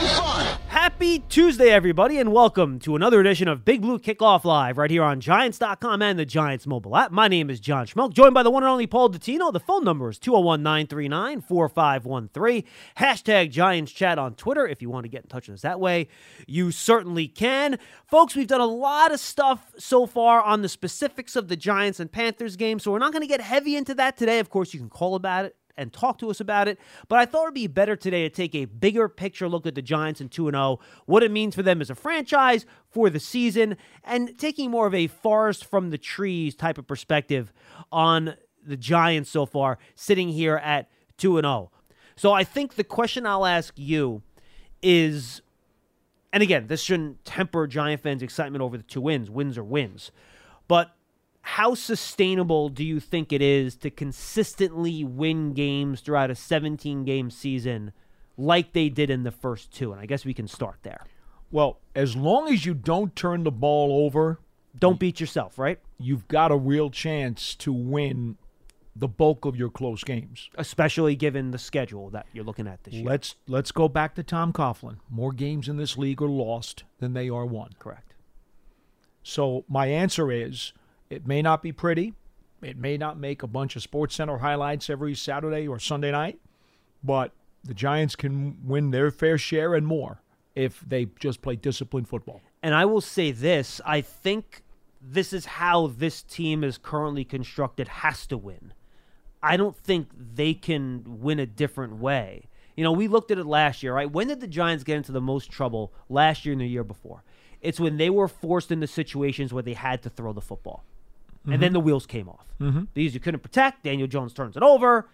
fun. Happy Tuesday, everybody, and welcome to another edition of Big Blue Kickoff Live right here on Giants.com and the Giants mobile app. My name is John Schmeelk, joined by the one and only Paul Dottino. The phone number is 201 939 4513. Hashtag Giants Chat on Twitter if you want to get in touch with us that way. You certainly can. Folks, we've done a lot of stuff so far on the specifics of the Giants and Panthers game, so we're not going to get heavy into that today. Of course, you can call about it and talk to us about it. But I thought it'd be better today to take a bigger picture look at the Giants in 2 0, what it means for them as a franchise, for the season, and taking more of a forest from the trees type of perspective on the Giants so far, sitting here at 2 0. So I think the question I'll ask you is and again, this shouldn't temper Giant fans' excitement over the two wins. Wins are wins. But how sustainable do you think it is to consistently win games throughout a 17 game season like they did in the first two? And I guess we can start there. Well, as long as you don't turn the ball over, Don't beat yourself, right? you've got a real chance to win the bulk of your close games. Especially given the schedule that you're looking at this year. Let's let's go back to Tom Coughlin. More games in this league are lost than they are won. Correct. So my answer is it may not be pretty. It may not make a bunch of Sports Center highlights every Saturday or Sunday night, but the Giants can win their fair share and more if they just play disciplined football. And I will say this I think this is how this team is currently constructed has to win. I don't think they can win a different way. You know, we looked at it last year, right? When did the Giants get into the most trouble last year and the year before? It's when they were forced into situations where they had to throw the football. And then the wheels came off. Mm-hmm. These you couldn't protect. Daniel Jones turns it over.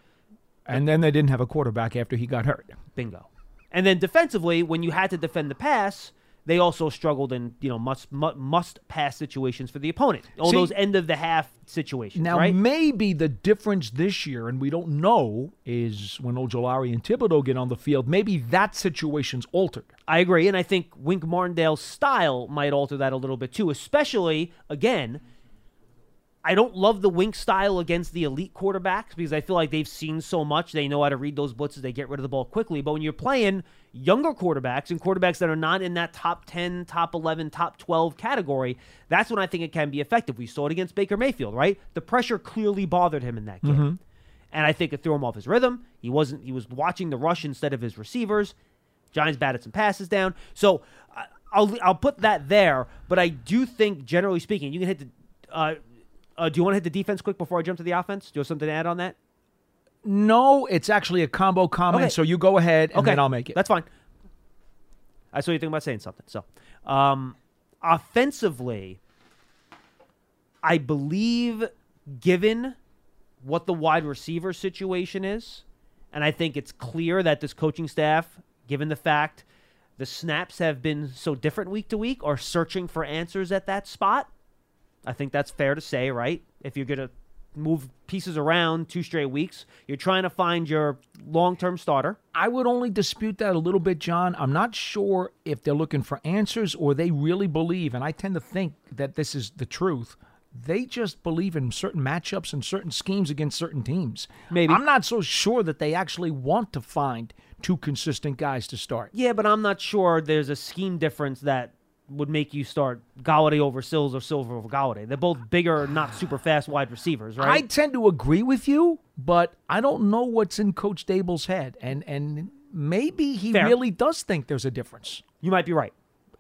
And then they didn't have a quarterback after he got hurt. Bingo. And then defensively, when you had to defend the pass, they also struggled in you know must mu- must pass situations for the opponent. All See- those end of the half situations. Now, right? maybe the difference this year, and we don't know, is when Ojulari and Thibodeaux get on the field, maybe that situation's altered. I agree, and I think Wink Martindale's style might alter that a little bit too. Especially again, I don't love the Wink style against the elite quarterbacks because I feel like they've seen so much. They know how to read those blitzes. They get rid of the ball quickly. But when you're playing younger quarterbacks and quarterbacks that are not in that top 10, top 11, top 12 category, that's when I think it can be effective. We saw it against Baker Mayfield, right? The pressure clearly bothered him in that game. And I think it threw him off his rhythm. He wasn't he was watching the rush instead of his receivers. Giants batted some passes down. So I- I'll I'll put that there, but I do think generally speaking, you can hit the uh, uh, do you want to hit the defense quick before I jump to the offense? Do you have something to add on that? No, it's actually a combo comment, Okay. so you go ahead and okay, then I'll make it. That's fine. I saw you think about saying something. So, um, offensively, I believe, given what the wide receiver situation is, and I think it's clear that this coaching staff, given the fact the snaps have been so different week to week, are searching for answers at that spot. I think that's fair to say, right? If you're going to move pieces around two straight weeks, you're trying to find your long term starter. I would only dispute that a little bit, John. I'm not sure if they're looking for answers or they really believe, and I tend to think that this is the truth, they just believe in certain matchups and certain schemes against certain teams. Maybe. I'm not so sure that they actually want to find two consistent guys to start. Yeah, but I'm not sure there's a scheme difference that would make you start Golladay over Sills or Silver over Golladay. They're both bigger, not super fast wide receivers, right? I tend to agree with you, but I don't know what's in Coach Daboll's head, and and maybe he Fair. really does think there's a difference. you might be right.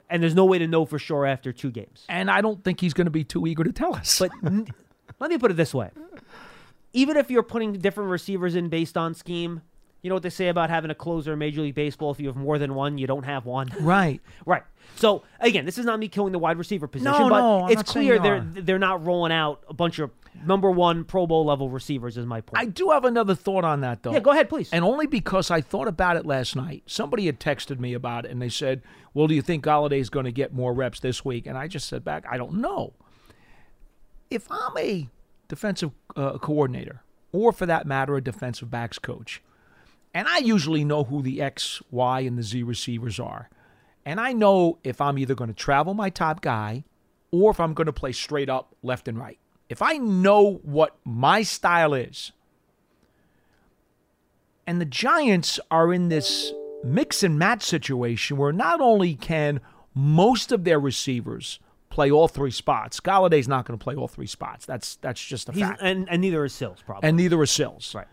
And there's no way to know for sure after two games. And I don't think he's going to be too eager to tell us. But n- let me put it this way. Even if you're putting different receivers in based on scheme, you know what they say about having a closer in Major League Baseball? If you have more than one, you don't have one. right. Right. So again, this is not me killing the wide receiver position, No, but no, it's clear they're are. they're not rolling out a bunch of number one Pro Bowl level receivers. Is my point. I do have another thought on that, though. yeah, go ahead, please. And only because I thought about it last night. Somebody had texted me about it, and they said, "Well, do you think Golladay's going to get more reps this week?" And I just said back, "I don't know." If I'm a defensive uh, coordinator, or for that matter, a defensive backs coach, and I usually know who the X, Y, and the Z receivers are, and I know if I'm either going to travel my top guy, or if I'm going to play straight up left and right. If I know what my style is, and the Giants are in this mix and match situation where not only can most of their receivers play all three spots, Golladay's not going to play all three spots. That's that's just a He's, fact. and and neither is Sills probably. and neither is Sills. Right.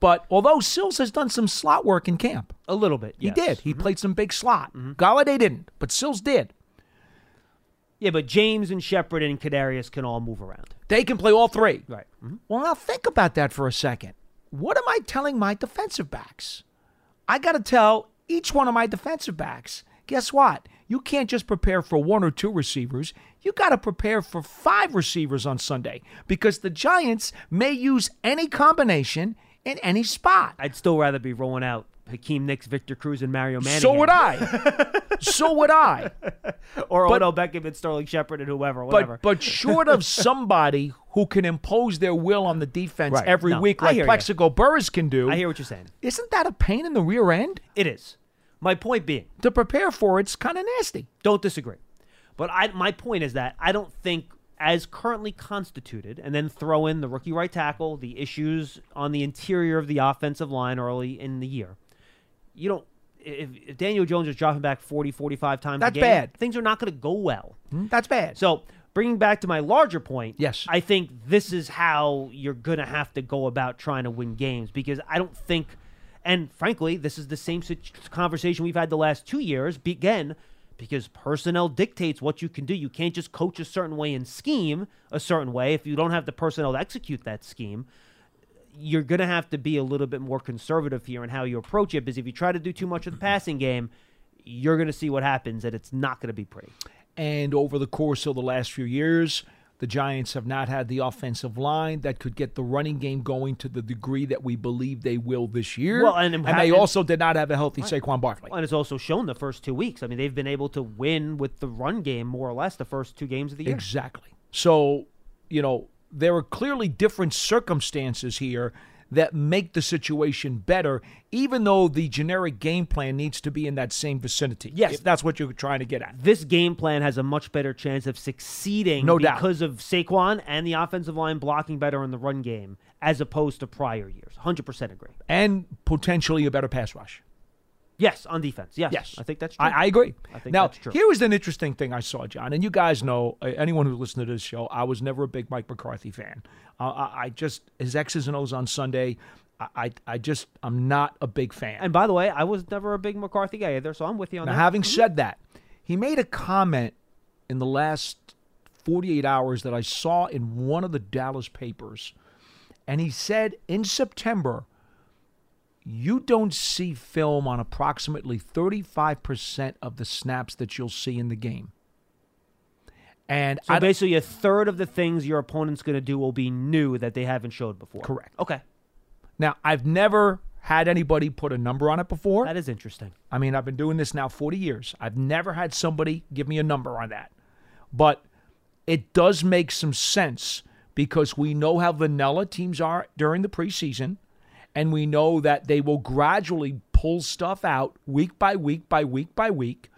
But although Sills has done some slot work in camp, a little bit. he yes. Mm-hmm. did. He played some big slot. Golladay didn't, but Sills did. Yeah, but James and Shepard and Kadarius can all move around. They can play all three. Right. Mhm. Well, now think about that for a second. What am I telling my defensive backs? I got to tell each one of my defensive backs guess what? You can't just prepare for one or two receivers. You got to prepare for five receivers on Sunday because the Giants may use any combination in any spot. I'd still rather be rolling out Hakeem Nicks, Victor Cruz, and Mario Manning. So would I. so would I. Or But- Odell Beckham and Sterling Shepard and whoever, whatever. But but short of somebody who can impose their will on the defense Right. every No, week like. Plaxico Burress can do, I hear what you're saying. isn't that a pain in the rear end? It is. My point being, To prepare for it's kind of nasty. don't disagree. But I, my point is that I don't think, as currently constituted, and then throw in the rookie right tackle, the issues on the interior of the offensive line early in the year, you don't. If, if Daniel Jones is dropping back 40, 45 times That's a game, bad. things are not going to go well. Hmm, That's bad. So, bringing back to my larger point, Yes. I think this is how you're going to have to go about trying to win games because I don't think, and frankly, this is the same situ- conversation we've had the last two years. Be- Again, because personnel dictates what you can do. You can't just coach a certain way and scheme a certain way if you don't have the personnel to execute that scheme. You're going to have to be a little bit more conservative here in how you approach it because if you try to do too much of the passing game, you're going to see what happens and it's not going to be pretty. and over the course of the last few years, the Giants have not had the offensive line that could get the running game going to the degree that we believe they will this year. Well, and- and and- they also did not have a healthy Saquon Barkley. And it's also shown the first two weeks. I mean, they've been able to win with the run game more or less the first two games of the year. Exactly. So, you know, there are clearly different circumstances here that make the situation better, even though the generic game plan needs to be in that same vicinity. Yes. That's what you're trying to get at. This game plan has a much better chance of succeeding No doubt. because of Saquon and the offensive line blocking better in the run game as opposed to prior years. 100% agree. And potentially a better pass rush. Yes, on defense. Yes. Yes, I think that's true. I, I agree. I think now, that's true. here was an interesting thing I saw, John, and you guys know, uh, anyone who listened to this show, I was never a big Mike McCarthy fan. Uh, I, I just his X's and O's on Sunday. I, I, I just I'm not a big fan. and by the way, I was never a big McCarthy guy either, so I'm with you on that. Now, that. having said that, he made a comment in the last 48 hours that I saw in one of the Dallas papers. And he said in September, you don't see film on approximately 35% of the snaps that you'll see in the game. And so I basically, a third of the things your opponent's going to do will be new that they haven't showed before. Correct. Okay. now, I've never had anybody put a number on it before. That is interesting. I mean, I've been doing this now 40 years. I've never had somebody give me a number on that. But it does make some sense because we know how vanilla teams are during the preseason, and we know that they will gradually pull stuff out week by week by week by week.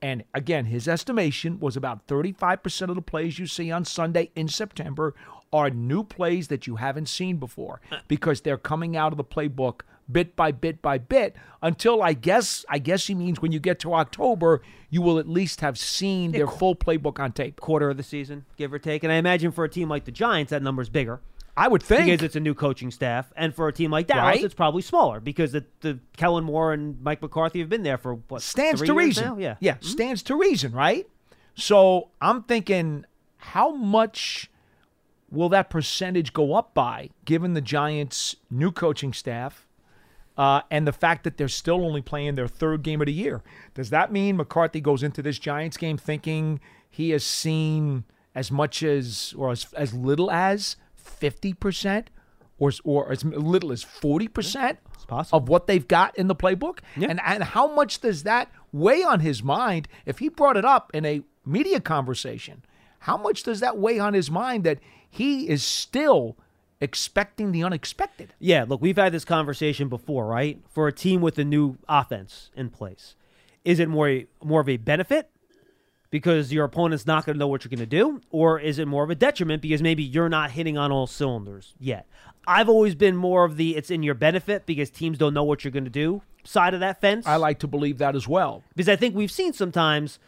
And again, his estimation was about 35% of the plays you see on Sunday in September are new plays that you haven't seen before because they're coming out of the playbook bit by bit by bit until I guess I guess he means when you get to October you will at least have seen their full playbook on tape. Quarter of the season, give or take. And I imagine for a team like the Giants, that number's bigger. I would think because it's a new coaching staff, and for a team like Dallas, Right. it's probably smaller because the, the Kellen Moore and Mike McCarthy have been there for what stands to reason. now? Yeah, yeah, Mhm. stands to reason, right? So I'm thinking, how much will that percentage go up by, given the Giants' new coaching staff uh, and the fact that they're still only playing their third game of the year? Does that mean McCarthy goes into this Giants game thinking he has seen as much as or as, as little as fifty percent? Or, or as little as 40% possible. of what they've got in the playbook? Yeah. And, and how much does that weigh on his mind if he brought it up in a media conversation? How much does that weigh on his mind that he is still expecting the unexpected? Yeah, look, we've had this conversation before, right? For a team with a new offense in place, is it more more of a benefit because your opponent's not going to know what you're going to do, or is it more of a detriment because maybe you're not hitting on all cylinders yet? I've always been more of the it's in your benefit because teams don't know what you're going to do side of that fence. I like to believe that as well. because I think we've seen sometimes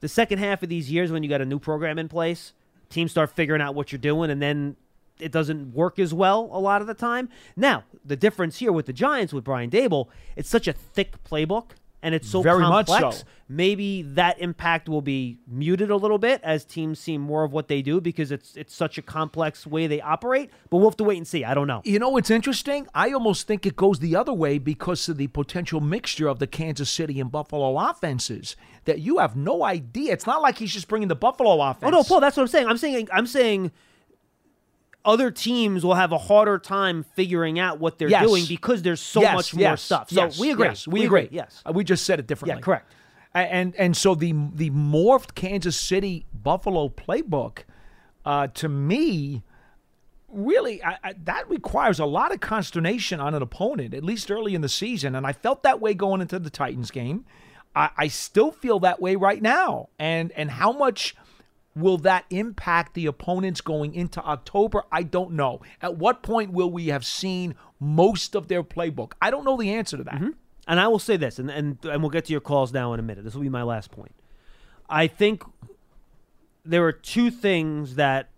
the second half of these years when you got a new program in place, teams start figuring out what you're doing, and then it doesn't work as well a lot of the time. Now, the difference here with the Giants with Brian Daboll, it's such a thick playbook and it's so Very much complex. so. Maybe that impact will be muted a little bit as teams see more of what they do because it's it's such a complex way they operate. But we'll have to wait and see. I don't know. You know what's interesting? I almost think it goes the other way because of the potential mixture of the Kansas City and Buffalo offenses that you have no idea. It's not like he's just bringing the Buffalo offense. Oh no, Paul, that's what I'm saying. I'm saying I'm saying other teams will have a harder time figuring out what they're Yes. doing because there's so Yes, much more stuff. So yes, we agree. yes, we, agree. Yes. Uh, we just said it differently. Yeah, correct. And and so the the morphed Kansas City Buffalo playbook, uh, to me, really I, I, that requires a lot of consternation on an opponent, at least early in the season. And I felt that way going into the Titans game. I, I still feel that way right now. And and how much will that impact the opponents going into October? I don't know. At what point will we have seen most of their playbook? I don't know the answer to that. Mm-hmm. And I will say this, and, and and we'll get to your calls now in a minute. This will be my last point. I think there are two things that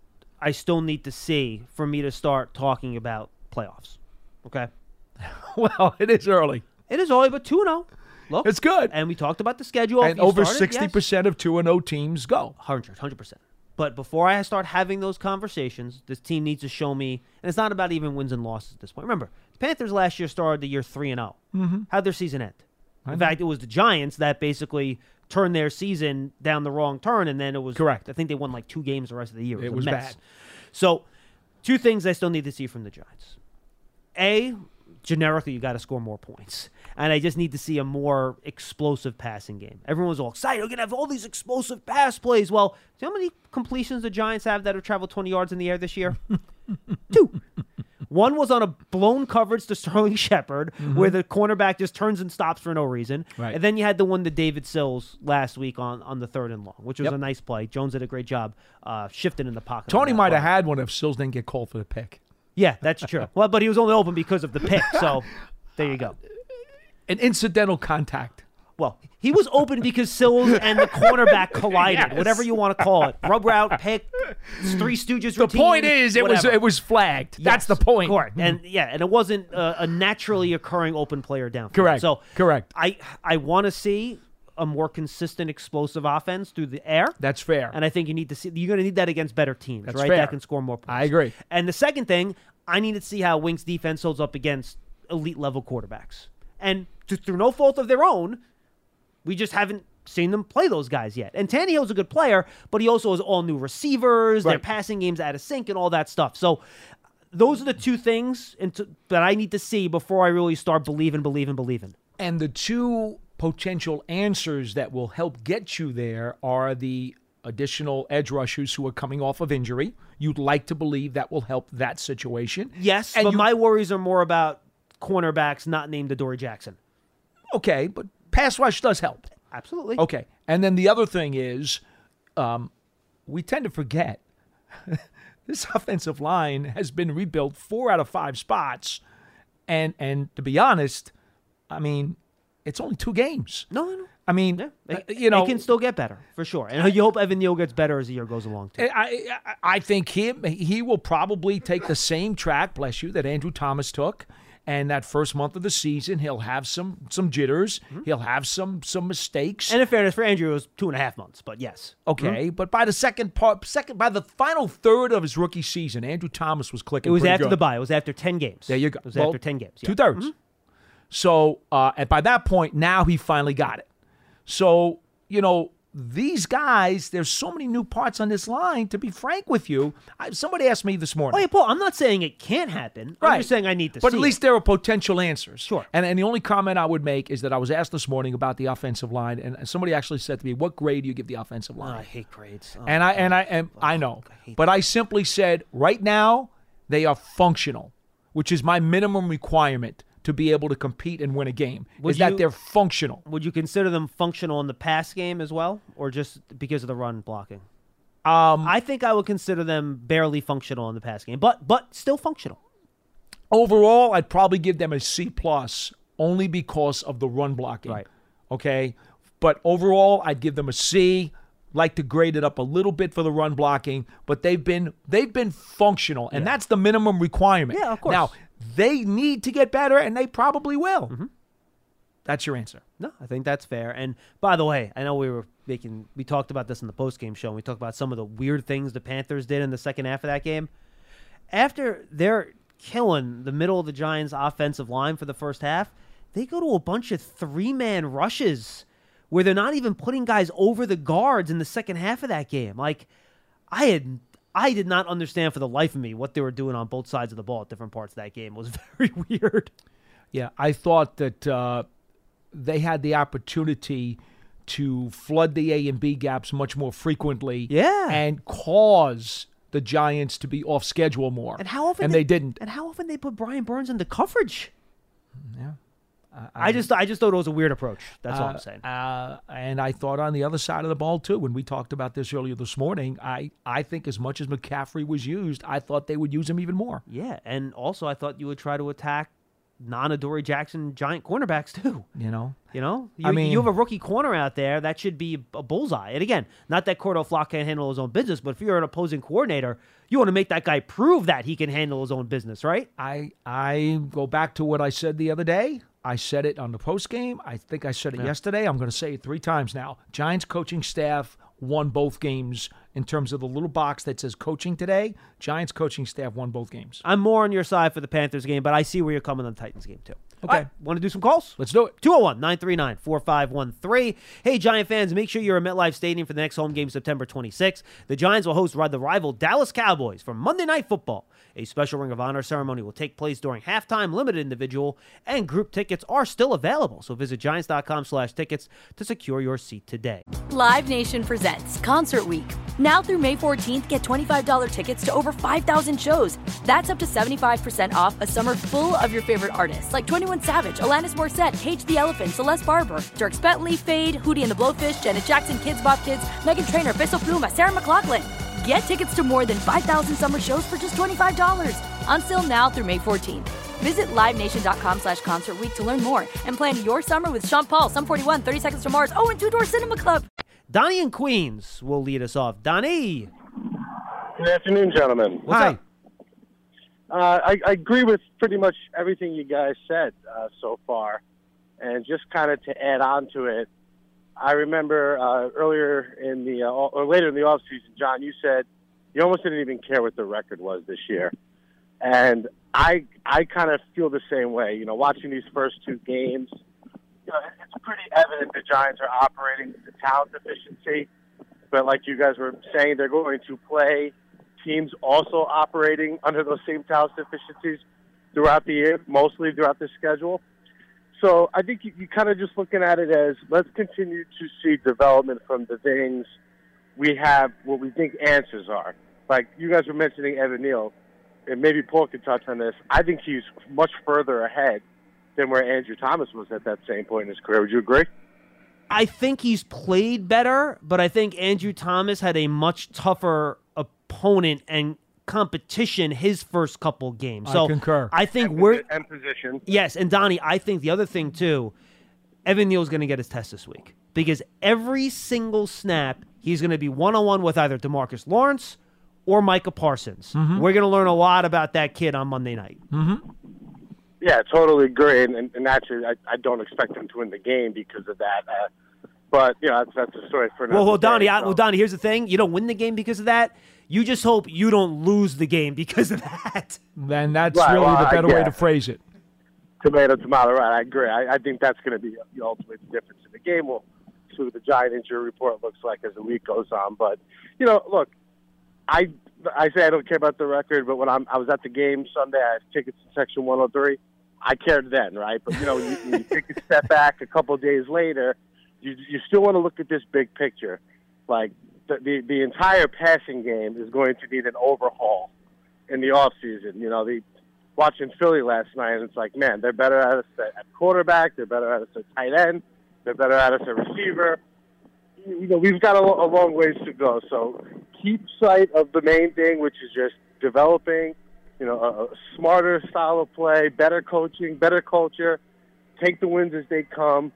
I still need to see for me to start talking about playoffs. Okay, Well, it is early. it is early, but two zero. Look, It's good. and we talked about the schedule. and over sixty yes. percent of two and O teams go. 100 100%. But before I start having those conversations, this team needs to show me, and it's not about even wins and losses at this point. Remember, the Panthers last year started the year 3 and 0. Mm-hmm. How'd their season end? In fact, it was the Giants that basically turned their season down the wrong turn, and then it was Correct. I think they won like two games the rest of the year. It was, It a was mess. bad. So, two things I still need to see from the Giants. A, generically, you got to score more points. And I just need to see a more explosive passing game. Everyone was all excited. We're going to have all these explosive pass plays. Well, do you know how many completions the Giants have that have traveled 20 yards in the air this year? Two. One was on a blown coverage to Sterling Shepard, where the cornerback just turns and stops for no reason. Mm-hmm. Right. And then you had the one to David Sills last week on, on the third and long, which was Yep. a nice play. Jones did a great job uh, shifting in the pocket. Tony might have had one if Sills didn't get called for the pick. Yeah, that's true. well, but he was only open because of the pick. So there you go. Uh, an incidental contact. Well, he was open because Sills and the cornerback collided, Yes. whatever you want to call it. Rub route, pick, Three Stooges. The routine, point is, it was it was flagged. That's the point. Correct. Mm-hmm. And yeah, and it wasn't a, a naturally occurring open player down. Correct. So Correct. I I want to see a more consistent, explosive offense through the air. That's fair. And I think you need to see you're going to need that against better teams, That's right? fair. That can score more points. I agree. And the second thing, I need to see how Wink's defense holds up against elite level quarterbacks. And to, through no fault of their own, we just haven't seen them play those guys yet. And Tannehill's a good player, but he also has all new receivers, their Right. passing game's out of sync, and all that stuff. So those are the two things that I need to see before I really start believing, believing, believing. And the two potential answers that will help get you there are the additional edge rushers who are coming off of injury. You'd like to believe that will help that situation. Yes, And but you- my worries are more about cornerbacks not named Adoree Jackson. Okay, but pass rush does help. Absolutely. Okay. And then the other thing is, um, we tend to forget this offensive line has been rebuilt four out of five spots, and and to be honest, I mean, it's only two games. No, no, no. I mean, Yeah, uh, you know, it can still get better for sure, and you hope Evan Neal gets better as the year goes along too. I, I I think him he will probably take the same track, bless you, that Andrew Thomas took. And that first month of the season, he'll have some some jitters. He'll have some some mistakes. Mm-hmm. And in fairness, for Andrew, it was two and a half months, but yes. okay, but by the second part, second by the final third of his rookie season, Andrew Thomas was clicking. It was after good. the bye. It was after 10 games. There you go. It was Well, after 10 games. yeah. Two thirds. So, uh, and by that point, now he finally got it. So, you know, these guys, there's so many new parts on this line. To be frank with you, I, somebody asked me this morning. Oh, yeah, Paul, I'm not saying it can't happen. Right. I'm just saying I need to But at least it. there are potential answers. Sure. And, and the only comment I would make is that I was asked this morning about the offensive line, and somebody actually said to me, "What grade do you give the offensive Oh, line?" I hate grades. Oh, and I and I and I know, I but I simply said, right now they are functional, which is my minimum requirement to be able to compete and win a game. Would is that they're functional? Would you consider them functional in the pass game as well, or just because of the run blocking? Um, I think I would consider them barely functional in the pass game, but but still functional. overall, I'd probably give them a C plus, only because of the run blocking. Right. Okay, but overall, I'd give them a C. Like to grade it up a little bit for the run blocking, but they've been they've been functional, and that's the minimum requirement. Yeah, of course. Now they need to get better, and they probably will. Mm-hmm. That's your answer. No, I think that's fair. And by the way, I know we were making we talked about this in the post game show. And we talked about some of the weird things the Panthers did in the second half of that game. After they're killing the middle of the Giants' offensive line for the first half, they go to a bunch of three man rushes where they're not even putting guys over the guards in the second half of that game. Like I had I did not understand for the life of me what they were doing on both sides of the ball at different parts of that game. It was very weird. Yeah, I thought that uh, they had the opportunity to flood the A and B gaps much more frequently. Yeah. and cause the Giants to be off schedule more. And how often And they, didn't. And how often they put Brian Burns into coverage? Yeah. I, just I just thought it was a weird approach. That's all I'm saying. Uh, and I thought on the other side of the ball too. When we talked about this earlier this morning, I I think as much as McCaffrey was used, I thought they would use him even more. yeah, and also I thought you would try to attack non-Adoree Jackson giant cornerbacks too. You know. You know, you, I mean- you have a rookie corner out there that should be a bullseye. And again, not that Cor'Dale Flott can't handle his own business, but if you're an opposing coordinator, you want to make that guy prove that he can handle his own business, right? I I go back to what I said the other day. I said it on the post game. I think I said it yesterday. I'm going to say it three times now. Giants coaching staff won both games in terms of the little box that says coaching today. Giants coaching staff won both games. I'm more on your side for the Panthers game, but I see where you're coming on the Titans game too. Okay. want to do some calls? Let's do it. 201 939 4513. Hey, Giant fans, make sure you're at MetLife Stadium for the next home game September 26th. The Giants will host ride the rival Dallas Cowboys for Monday Night Football. A special Ring of Honor ceremony will take place during halftime. Limited individual and group tickets are still available, so visit giants.com slash tickets to secure your seat today. Live Nation presents Concert Week. Now through May 14th, get $25 tickets to over 5,000 shows. That's up to 75% off a summer full of your favorite artists like 21 Savage, Alanis Morissette, Cage the Elephant, Celeste Barber, Dierks Bentley, Feid, Hootie and the Blowfish, Janet Jackson, Kidz Bop Kids, Meghan Trainor, Bissell Pluma, Sarah McLachlan. Get tickets to more than 5,000 summer shows for just $25. Until now through May 14th. Visit LiveNation.com slash Concert Week to learn more and plan your summer with Sean Paul, Sum 41, 30 Seconds to Mars, oh, and Two Door Cinema Club. Donnie in Queens will lead us off. Donnie, Good afternoon, gentlemen. what's Hi. up? Uh, I, I agree with pretty much everything you guys said uh, so far. And just kind of to add on to it, I remember uh, earlier in the, uh, or later in the offseason, John, you said you almost didn't even care what the record was this year. And I, I kind of feel the same way. You know, watching these first two games, you know, it's pretty evident the Giants are operating with a talent deficiency. But like you guys were saying, they're going to play teams also operating under those same talent deficiencies throughout the year, mostly throughout the schedule. So I think you, you kind of just looking at it as let's continue to see development from the things we have, what we think answers are. Like you guys were mentioning Evan Neal, and maybe Paul could touch on this. I think he's much further ahead than where Andrew Thomas was at that same point in his career. Would you agree? I think he's played better, but I think Andrew Thomas had a much tougher opponent and competition his first couple games. I So concur. I think we're and position. yes, and Donnie, I think the other thing too, Evan Neal's going to get his test this week because every single snap he's going to be one on one with either Demarcus Lawrence or Micah Parsons. Mm-hmm. We're going to learn a lot about that kid on Monday night. Yeah, totally agree. And, and, and actually, I, I don't expect them to win the game because of that. Uh, but you know, that's, that's a story for another. Well, well, day, Donnie, I, well, Donnie, here's the thing: you don't win the game because of that. You just hope you don't lose the game because of that. Then that's Right, really well, the better way to phrase it. tomato, tomato. Right, I agree. I, I think that's going to be the ultimate difference in the game. We'll see what the Giant injury report looks like as the week goes on. But you know, look, I I say I don't care about the record, but when I'm I was at the game Sunday, I had tickets in section 103. I cared then, right? But you know, you, you take a step back a couple of days later, you you still want to look at this big picture. Like the, the the entire passing game is going to need an overhaul in the off season. You know, the watching Philly last night, and it's like, man, they're better at us at quarterback. They're better at us at tight end. They're better at us at receiver. You know, we've got a, a long ways to go. So keep sight of the main thing, which is just developing, you know, a, a smarter style of play, better coaching, better culture. Take the wins as they come.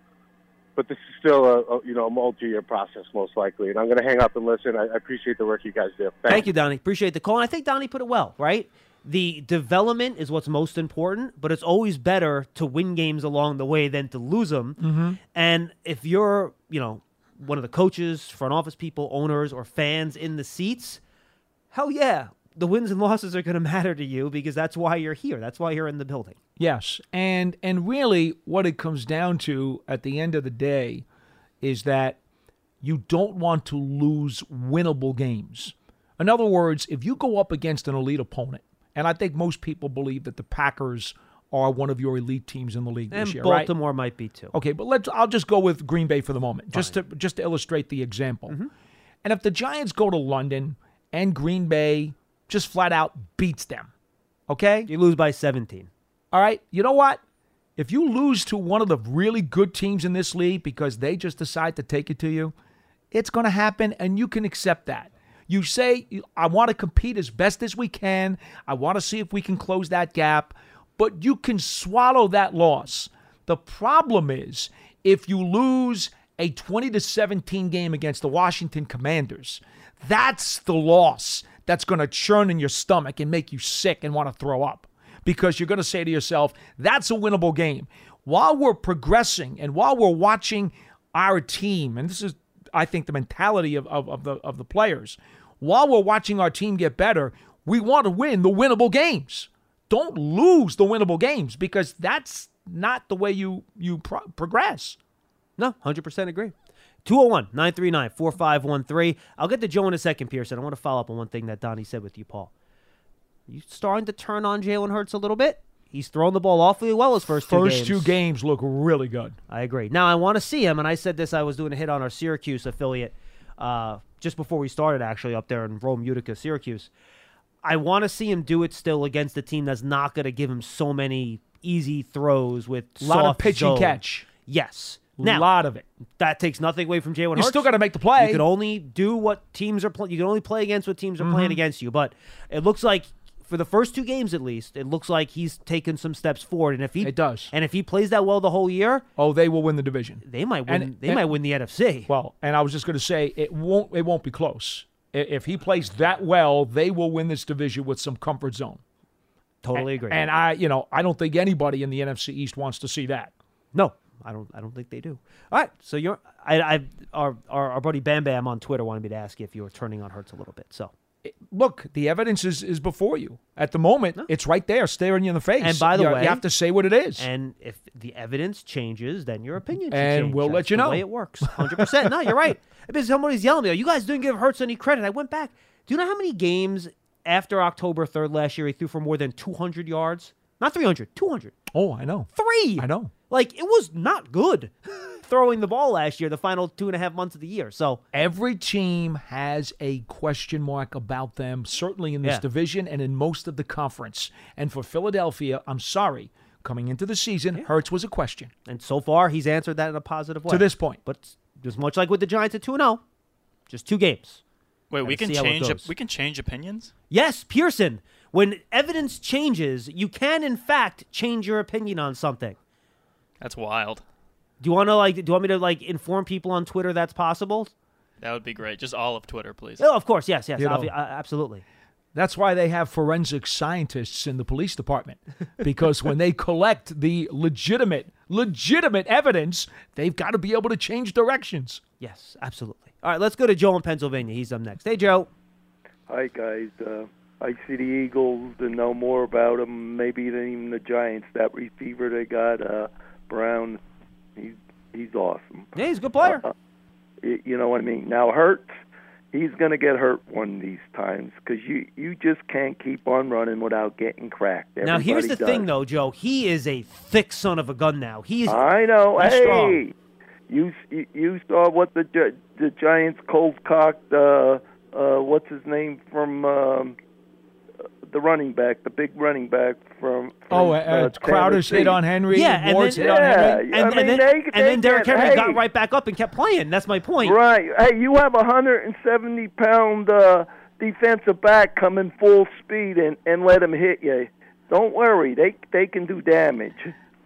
But this is still a, a you know a multi-year process, most likely. And I'm going to hang up and listen. I, I appreciate the work you guys do. Thanks. Thank you, Donnie. Appreciate the call. And I think Donnie put it well, right? The development is what's most important, but it's always better to win games along the way than to lose them. Mm-hmm. And if you're, you know, one of the coaches, front office people, owners, or fans in the seats, hell yeah, the wins and losses are going to matter to you because that's why you're here. That's why you're in the building. Yes, and and really, what it comes down to at the end of the day is that you don't want to lose winnable games. In other words, if you go up against an elite opponent, and I think most people believe that the Packers are one of your elite teams in the league And this year, right? Baltimore might be too. Okay, but let's. I'll just go with Green Bay for the moment, just to just to illustrate the example. Mm-hmm. And if the Giants go to London and Green Bay just flat out beats them, okay, You lose by 17. all right, you know what? If you lose to one of the really good teams in this league because they just decide to take it to you, it's going to happen, and you can accept that. You say, I want to compete as best as we can. I want to see if we can close that gap, but you can swallow that loss. The problem is if you lose a 20 to 17 game against the Washington Commanders, that's the loss that's going to churn in your stomach and make you sick and want to throw up because you're going to say to yourself, that's a winnable game. While we're progressing and while we're watching our team, and this is, I think, the mentality of, of, of the, of the players, while we're watching our team get better, we want to win the winnable games. Don't lose the winnable games because that's not the way you, you pro- progress. No, 100% agree. 201 939 4513. I'll get to Joe in a second, Pearson. I want to follow up on one thing that Donnie said with you, Paul. You starting to turn on Jalen Hurts a little bit? He's thrown the ball awfully well his first two First games. two games look really good. I agree. Now I want to see him, and I said this. I was doing a hit on our Syracuse affiliate uh, just before we started, actually, up there in Rome, Utica, Syracuse. I want to see him do it still against a team that's not going to give him so many easy throws with A lot of pitch and catch. Yes. A lot of it. that takes nothing away from Jalen You Hurts. still got to make the play. You can only do what teams are playing. You can only play against what teams are Mm-hmm. playing against you. But it looks like for the first two games, at least, it looks like he's taken some steps forward. And if he It does. and if he plays that well the whole year, oh, they will win the division. they might win. And- they and- might win the NFC. Well, and I was just going to say it won't it won't be close. If he plays that well, they will win this division with some comfort zone. totally agree. And I, you know, I don't think anybody in the NFC East wants to see that. no, I don't. I don't think they do. All right. So you're. I. I our, our our buddy Bam Bam on Twitter wanted me to ask you if you were turning on Hurts a little bit. So. Look, the evidence is, is before you. At the moment, it's right there, staring you in the face. And by the You- way- you have to say what it is. And if the evidence changes, then your opinion And change. we'll That's let you the know. way it works. 100%. no, you're right. Because somebody's yelling at me, "Are you guys didn't give Hurts any credit. I went back. Do you know how many games after October 3rd last year he threw for more than 200 yards? Not 300, 200. Oh, I know. Three. I know. Like, it was not good throwing the ball last year, the final two and a half months of the year. So, Every team has a question mark about them, certainly in this Yeah. division and in most of the conference. And for Philadelphia, I'm sorry, Coming into the season, Hurts was a question. And so far, he's answered that in a positive way. To this point. But just much like with the Giants at 2 0, just two games. Wait, we can see how it change. we can change opinions. Yes, Pearson. When evidence changes, you can, in fact, change your opinion on something. That's wild. Do you want to like? Do you want me to like inform people on Twitter that's possible? That would be great. Just all of Twitter, please. Oh, of course, yes, yes, know. obvi- uh, absolutely. That's why they have forensic scientists in the police department because when they collect the legitimate, legitimate evidence, they've got to be able to change directions. Yes, absolutely. All right, let's go to Joe in Pennsylvania. He's up next. Hey, Joe. Hi guys. Uh, I see the Eagles and know more about them maybe than even the Giants. That receiver they got, uh, Brown, he's he's awesome. Yeah, he's a good player. Uh, you know what I mean? Now Hurts, he's going to get hurt one of these times because you you just can't keep on running without getting cracked. now, here's Everybody the thing, though, Joe. He is a thick son of a gun. Now he's. I know. hey, strong. you you- saw what the the Giants cold cocked. Uh, uh, what's his name from um, the running back, the big running back from. from Oh, uh, Crowder's Tennessee. hit on Henry. Yeah, and Moore's then, hit on Henry. and, I and then, they- and then Derrick get- Henry got right back up and kept playing. That's my point. Right. Hey, you have a hundred and seventy pound uh, defensive back coming full speed and and let him hit you. Don't worry, they they can do damage.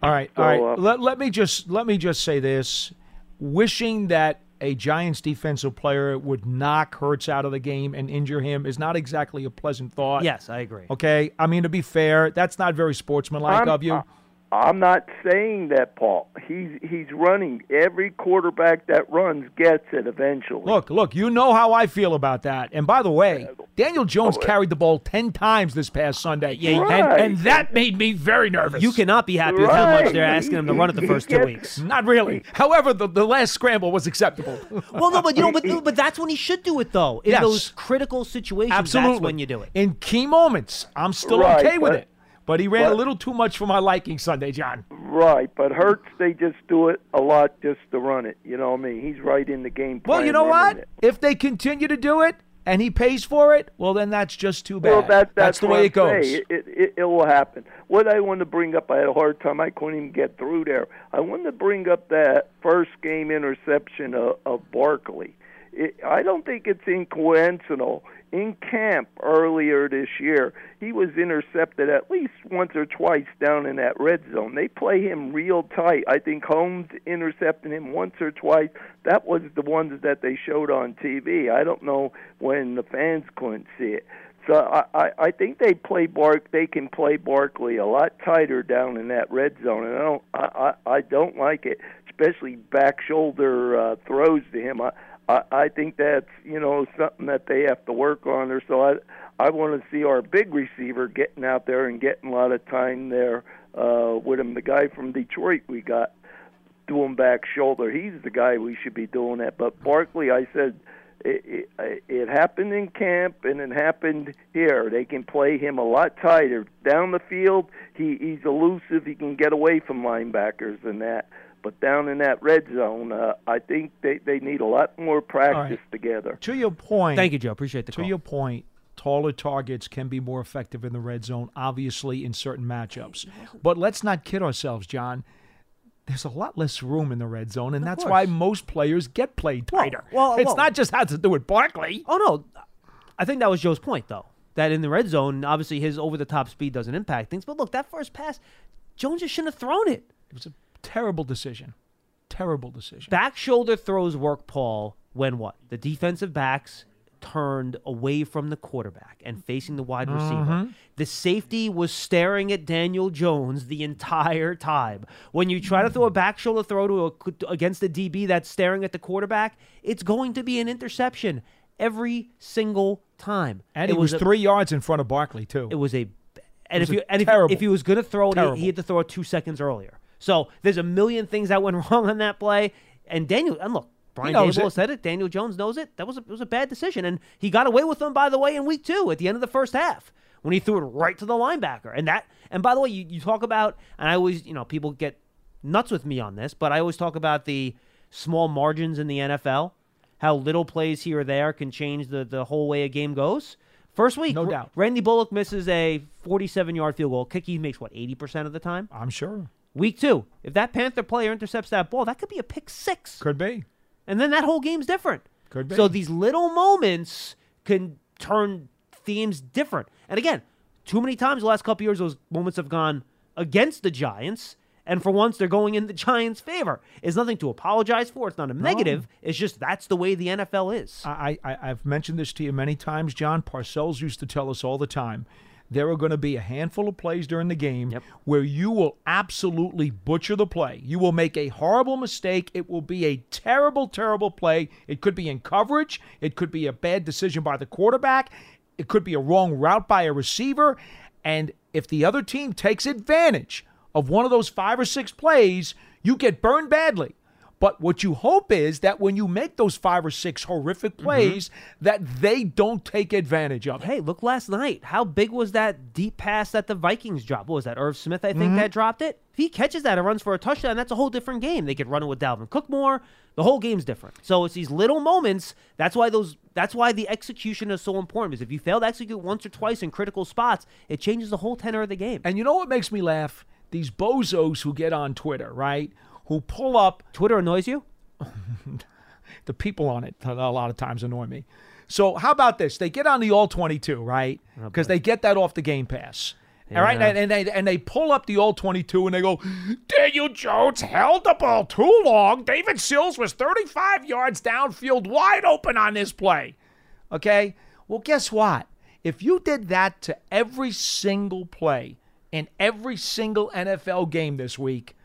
All right, So, all right. uh, let, let me just let me just say this: wishing that a Giants defensive player would knock Hurts out of the game and injure him is not exactly a pleasant thought. Yes, I agree. Okay, I mean to be fair, that's not very sportsmanlike I'm- of you. I- I'm not saying that, Paul. He's he's running. Every quarterback that runs gets it eventually. Look, look, you know how I feel about that. And by the way, Daniel Jones oh, carried the ball 10 times this past Sunday. Yeah, and, Right. and that made me very nervous. You cannot be happy with how much they're asking him to run it the He first two weeks. Not really. However, the, the last scramble was acceptable. Well, no, but you know, but but that's when he should do it though. In Yes. those critical situations, Absolutely. that's when you do it. In key moments, I'm still Right, okay with but- it. But he ran a little too much for my liking Sunday, John. Right, but Hurts they just do it a lot just to run it. You know what I mean? He's right in the game. Well, you know what? it. If they continue to do it and he pays for it, well, then that's just too bad. Well, that, that's, the way it goes. It, it, it will happen. What I want to bring up, I had a hard time. I couldn't even get through there. I wanted to bring up that first game interception of, of Barkley. It, I don't think it's coincidental. In camp earlier this year, he was intercepted at least once or twice down in that red zone. They play him real tight. I think Holmes intercepted him once or twice. That was the ones that they showed on TV. I don't know when the fans couldn't see it. So I, I, I think they play Bark. They can play Barkley a lot tighter down in that red zone, and I don't. I, I, I don't like it, especially back shoulder uh, throws to him. I, I, I think that's you know something that they have to work on. Or so I, I want to see our big receiver getting out there and getting a lot of time there uh, with him. The guy from Detroit we got doing back shoulder. He's the guy we should be doing that. But Barkley, I said it, it, it happened in camp and it happened here. They can play him a lot tighter down the field. He he's elusive. He can get away from linebackers and that. But down in that red zone, uh, I think they they need a lot more practice together. To your point. Thank you, Joe. Appreciate the To call. your point, taller targets can be more effective in the red zone, obviously in certain matchups. But let's not kid ourselves, John. There's a lot less room in the red zone, and that's why most players get played tighter. well, it's well- not just has to do with Barkley. Oh no, I think that was Joe's point though. That in the red zone, obviously his over the top speed doesn't impact things. But look, that first pass, Jones just shouldn't have thrown it. It was a terrible decision. Terrible decision. Back shoulder throws work, Paul, when what? The defensive backs turned away from the quarterback and facing the wide receiver. Mhm. The safety was staring at Daniel Jones the entire time. When you try to throw a back shoulder throw to a, against the DB that's staring at the quarterback, it's going to be an interception every single time. And It he was, a- three yards in front of Barkley too. It was a, and It if was you a and if, terrible, if he was going to throw it, he, he had to throw it two seconds earlier. So there's a million things that went wrong on that play. And Daniel, and look, Brian Daboll it. said it. Daniel Jones knows it. That was a, it was a bad decision, and he got away with them, by the way, in week two at the end of the first half when he threw it right to the linebacker. And that, and by the way, you, you talk about, and I always, you know, people get nuts with me on this, but I always talk about the small margins in the NFL, how little plays here or there can change the the whole way a game goes. First week, No doubt. Randy Bullock misses a 47 yard field goal. Kick he makes what 80 percent of the time. I'm sure. Week two, if that Panther player intercepts that ball, that could be a pick six, Could be. and then that whole game's different. Could be. So these little moments can turn themes different. And again, too many times the last couple years, those moments have gone against the Giants. And for once, they're going in the Giants' favor. It's nothing to apologize for. It's not a negative. It's just that's the way the NFL is. I, I, I've mentioned this to you many times, John. Parcells used to tell us all the time there are going to be a handful of plays during the game where you will absolutely butcher the play. You will make a horrible mistake. It will be a terrible, terrible play. It could be in coverage, it could be a bad decision by the quarterback, it could be a wrong route by a receiver. And if the other team takes advantage of one of those five or six plays, you get burned badly. But what you hope is that when you make those five or six horrific plays, that they don't take advantage of it. Hey, look last night. How big was that deep pass that the Vikings dropped? What was that? Irv Smith, I think, Mhm. that dropped it. If he catches that and runs for a touchdown, that's a whole different game. They could run it with Dalvin Cook more. The whole game's different. So it's these little moments. That's why those. That's why the execution is so important. Because if you fail to execute once or twice in critical spots, it changes the whole tenor of the game. And you know what makes me laugh? These bozos who get on Twitter, right? Who pull up. Twitter annoys you? the people on it a lot of times annoy me. So how about this? They get on the all 22, right? Oh, because they get that off the Game Pass. All right, and, and they and they pull up the all 22 and they go, Daniel Jones held the ball too long. David Sills was 35 yards downfield, wide open on this play. Okay, well, guess what? If you did that to every single play in every single NFL game this week,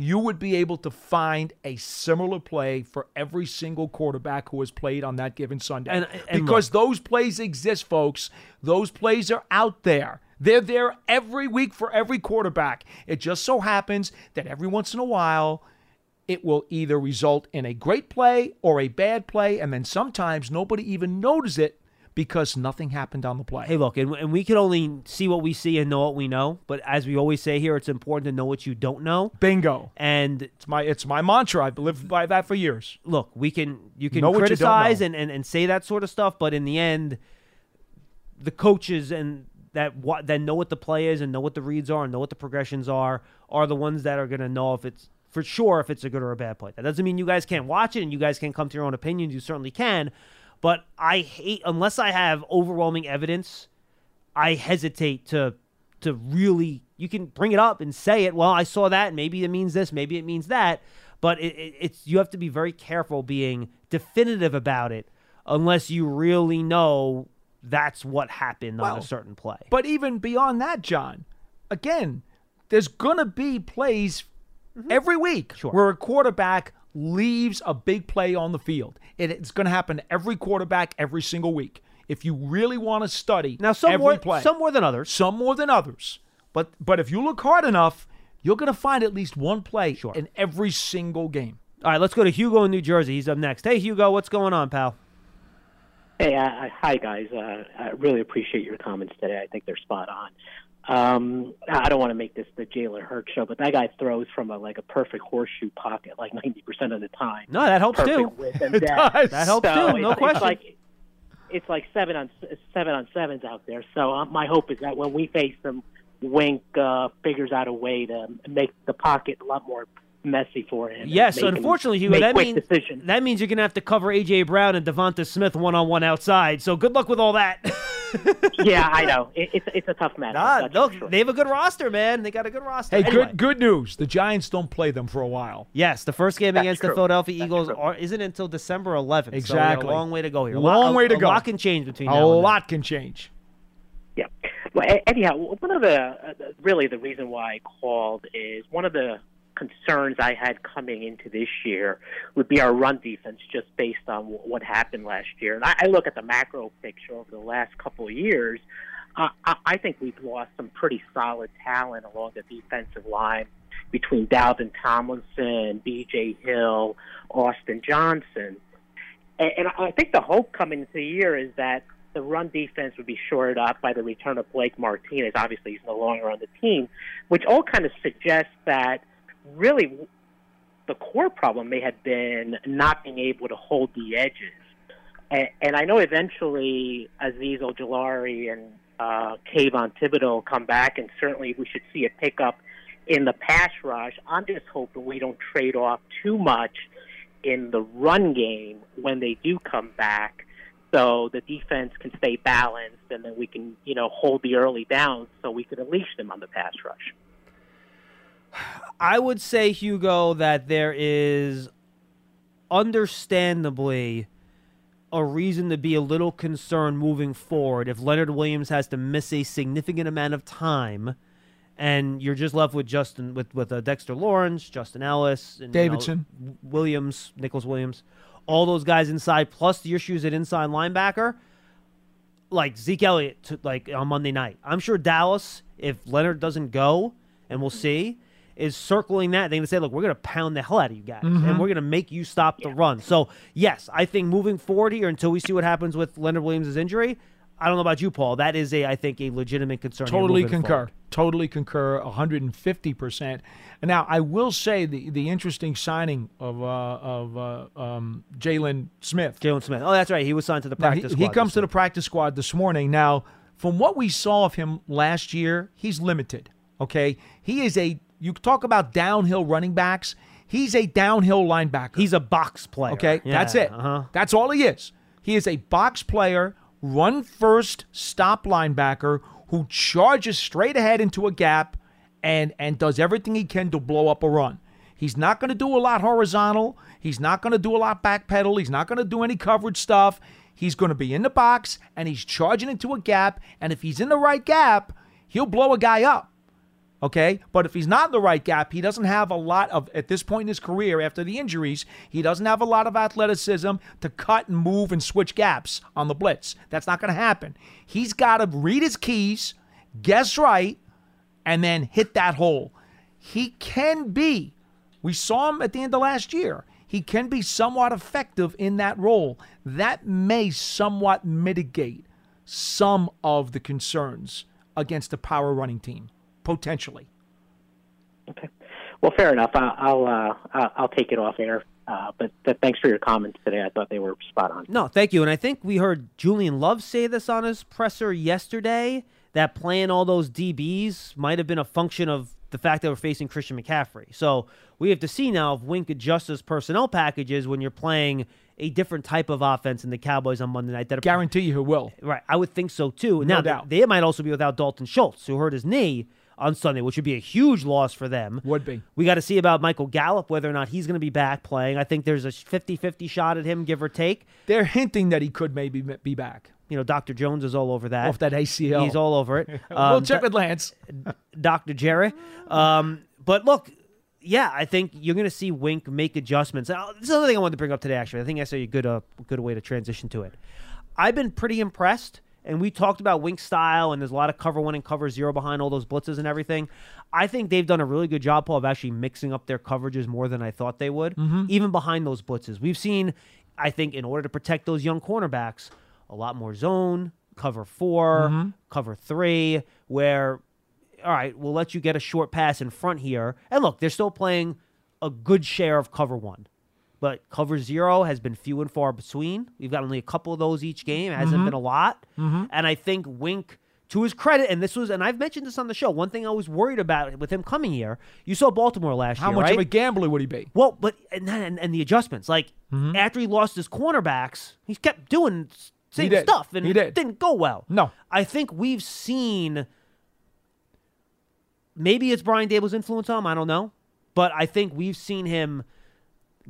you would be able to find a similar play for every single quarterback who has played on that given Sunday. And- and because those plays exist, folks. Those plays are out there. They're there every week for every quarterback. It just so happens that every once in a while, it will either result in a great play or a bad play, and then sometimes nobody even notices it because nothing happened on the play. Hey, look, and, and we can only see what we see and know what we know. But as we always say here, it's important to know what you don't know. Bingo. And it's my it's my mantra. I've lived by that for years. Look, we can you can Know what you criticize and, and, and say that sort of stuff, but in the end, the coaches and that what that know what the play is and know what the reads are and know what the progressions are are the ones that are going to know if it's for sure if it's a good or a bad play. That doesn't mean you guys can't watch it and you guys can't come to your own opinions. You certainly can, but I hate unless I have overwhelming evidence. I hesitate to to really. You can bring it up and say it. Well, I saw that. Maybe it means this. Maybe it means that. But it, it, it's you have to be very careful being definitive about it, unless you really know that's what happened on a certain play. But even beyond that, John, again, there's gonna be plays Mm-hmm. every week where a quarterback leaves a big play on the field. It- it's gonna happen to every quarterback every single week. If you really want to study Now, some every more- play, some more than others, some more than others. But but if you look hard enough, you're gonna find at least one play in every single game. All right, let's go to Hugo in New Jersey. He's up next. Hey, Hugo, what's going on, pal? Hey, uh, hi guys. Uh, I really appreciate your comments today. I think they're spot on. Um, I don't want to make this the Jalen Hurts show, but that guy throws from a like a perfect horseshoe pocket like ninety percent of the time. No, that helps Perfect too. It does. That helps So too, no it's question. like it's like seven on seven on sevens out there. So uh, my hope is that when we face them, Wink uh, figures out a way to make the pocket a lot more messy for him. and Yes, make him unfortunately, Hugo, that means decisions. that means you're gonna have to cover AJ Brown and Devonta Smith one on one outside. So good luck with all that. yeah, I know. It, it's it's a tough match. Nah, look, they have a good roster, man. They got a good roster. Hey, Anyway. good good news. The Giants don't play them for a while. Yes, the first game That's against the true. Philadelphia Eagles are, isn't until December 11th. So Exactly. a long way to go here. A Long lot, way to a, go. A lot can change between A now and then. lot can change. Yeah. Well, anyhow, one of the uh, really the reason why I called is one of the concerns I had coming into this year would be our run defense, just based on what happened last year. And I, I look at the macro picture over the last couple of years. Uh, I, I think we've lost some pretty solid talent along the defensive line between Dalvin Tomlinson, B.J. Hill, Austin Johnson. And, and I think the hope coming into the year is that the run defense would be shored up by the return of Blake Martinez. Obviously, he's no longer on the team, which all kind of suggests that really the core problem may have been not being able to hold the edges And, and I know eventually Azeez Ojulari and uh, Kayvon Thibodeaux come back, and certainly we should see a pickup in the pass rush. I'm just hoping we don't trade off too much in the run game when they do come back so the defense can stay balanced and then we can, you know, hold the early downs so we can unleash them on the pass rush. I would say, Hugo, that there is understandably a reason to be a little concerned moving forward if Leonard Williams has to miss a significant amount of time and you're just left with Justin with with uh, Dexter Lawrence, Justin Ellis, and, Davidson. you know, Williams, Nicholas Williams, all those guys inside, plus the issues at inside linebacker. Like Zeke Elliott, to, like on Monday night, I'm sure Dallas, if Leonard doesn't go, and we'll see, is circling that. They're going to say, look, we're going to pound the hell out of you guys, Mhm. and we're going to make you stop the run. So, yes, I think moving forward here until we see what happens with Leonard Williams' injury, I don't know about you, Paul. That is a, I think, a legitimate concern. Totally concur. forward. Totally concur. 150%. Now I will say the the interesting signing of uh, of uh, um, Jaylon Smith. Jaylon Smith. Oh, that's right. He was signed to the Now, he, practice he comes to the practice squad this morning. Now, from what we saw of him last year, he's limited. Okay, he is a. You talk about downhill running backs. He's a downhill linebacker. He's a box player. Okay, Yeah, that's it. uh-huh. That's all he is. He is a box player, run first, stop linebacker who charges straight ahead into a gap and and does everything he can to blow up a run. He's not going to do a lot horizontal. He's not going to do a lot backpedal. He's not going to do any coverage stuff. He's going to be in the box and he's charging into a gap. And if he's in the right gap, he'll blow a guy up. Okay. But if he's not in the right gap, he doesn't have a lot of, at this point in his career, after the injuries, he doesn't have a lot of athleticism to cut and move and switch gaps on the blitz. That's not going to happen. He's got to read his keys, guess right, and then hit that hole. He can be, we saw him at the end of last year, he can be somewhat effective in that role. That may somewhat mitigate some of the concerns against a power running team, potentially. Okay. Well, fair enough. I- I'll uh, I'll I'll take it off air. Uh, but, but thanks for your comments today. I thought they were spot on. No, thank you. And I think we heard Julian Love say this on his presser yesterday that playing all those DBs might have been a function of the fact that we're facing Christian McCaffrey. So we have to see now if Wink adjusts his personnel packages when you're playing a different type of offense in the Cowboys on Monday night. That Guarantee you he will. Right. I would think so too. No now, doubt. they might also be without Dalton Schultz, who hurt his knee on Sunday, which would be a huge loss for them. Would be. We got to see about Michael Gallup, whether or not he's going to be back playing. I think there's a 50 50 shot at him, give or take. They're hinting that he could maybe be back. You know, Dr. Jones is all over that. Off that ACL. He's all over it. we'll check with Lance. Dr. Jerry. Um, but look, yeah, I think you're going to see Wink make adjustments. Uh, This is another thing I wanted to bring up today, actually. I think that's a good, uh, good way to transition to it. I've been pretty impressed, and we talked about wink style, and there's a lot of cover one and cover zero behind all those blitzes and everything. I think they've done a really good job, Paul, of actually mixing up their coverages more than I thought they would, Mhm. even behind those blitzes. We've seen, I think, in order to protect those young cornerbacks, a lot more zone, cover 4 Mhm. cover three, where all right, we'll let you get a short pass in front here. And look, they're still playing a good share of cover one. But cover zero has been few and far between. We've got only a couple of those each game. It hasn't Mhm. been a lot. Mhm. And I think Wink, to his credit, and this was, and I've mentioned this on the show, one thing I was worried about with him coming here, you saw Baltimore last How year. How much right? of a gambler would he be? Well, but and, and, and the adjustments, like Mhm. after he lost his cornerbacks, he kept doing same stuff, and He it did. didn't go well. No. I think we've seen. Maybe it's Brian Daboll's influence on him. I don't know, but I think we've seen him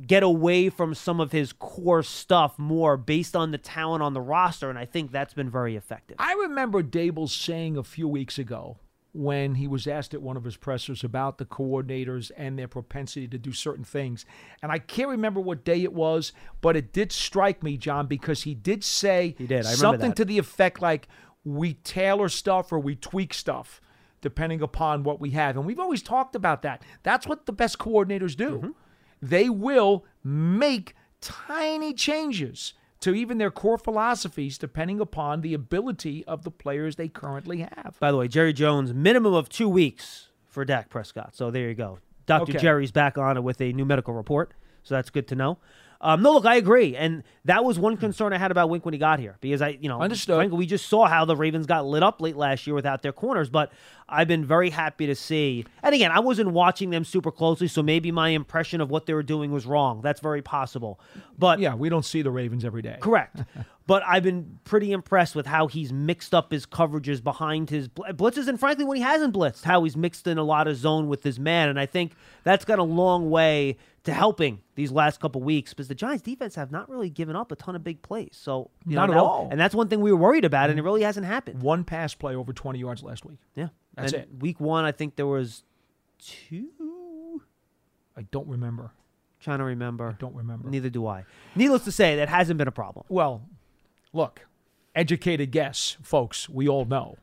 get away from some of his core stuff more based on the talent on the roster, and I think that's been very effective. I remember Daboll saying a few weeks ago when he was asked at one of his pressers about the coordinators and their propensity to do certain things. And I can't remember what day it was, but it did strike me, John, because he did say He did. Something that. to the effect like we tailor stuff or we tweak stuff depending upon what we have. And we've always talked about that. That's what the best coordinators do. Mm-hmm. They will make tiny changes to even their core philosophies depending upon the ability of the players they currently have. By the way, Jerry Jones, minimum of two weeks for Dak Prescott. So there you go. Dr. Okay. Jerry's back on it with a new medical report. So that's good to know. Um, no, look, I agree, and that was one concern I had about Wink when he got here because I, you know, Understood. Frankly, we just saw how the Ravens got lit up late last year without their corners, but I've been very happy to see. And again, I wasn't watching them super closely, so maybe my impression of what they were doing was wrong. That's very possible. But yeah, we don't see the Ravens every day. Correct. but I've been pretty impressed with how he's mixed up his coverages behind his bl- blitzes, and frankly, when he hasn't blitzed, how he's mixed in a lot of zone with his man. And I think that's got a long way to helping these last couple weeks because the Giants' defense have not really given up a ton of big plays. So you Not know, at all. and that's one thing we were worried about, and it really hasn't happened. One pass play over 20 yards last week. Yeah, That's And it. Week one, I think there was two. I don't remember. Trying to remember. I don't remember. Neither do I. Needless to say, that hasn't been a problem. Well, look, educated guess, folks, we all know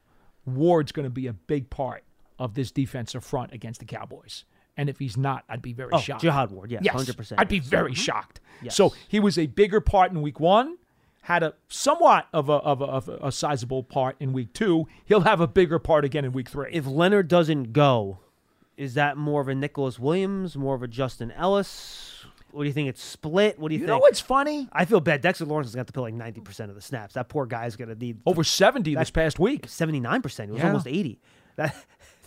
Ward's going to be a big part of this defensive front against the Cowboys. And if he's not, I'd be very Oh, shocked. Jihad Ward, yes, yes 100%. I'd be very Mhm. shocked. Yes. So he was a bigger part in week one, had a somewhat of a, of a, of a, sizable part in week two. He'll have a bigger part again in week three. If Leonard doesn't go, is that more of a Nicholas Williams, more of a Justin Ellis? What do you think? It's split. What do you, You think? You know what's funny? I feel bad. Dexter Lawrence has got to play like ninety percent of the snaps. That poor guy's gonna need Over 70 this past week. Seventy nine percent. It was Yeah. almost eighty. That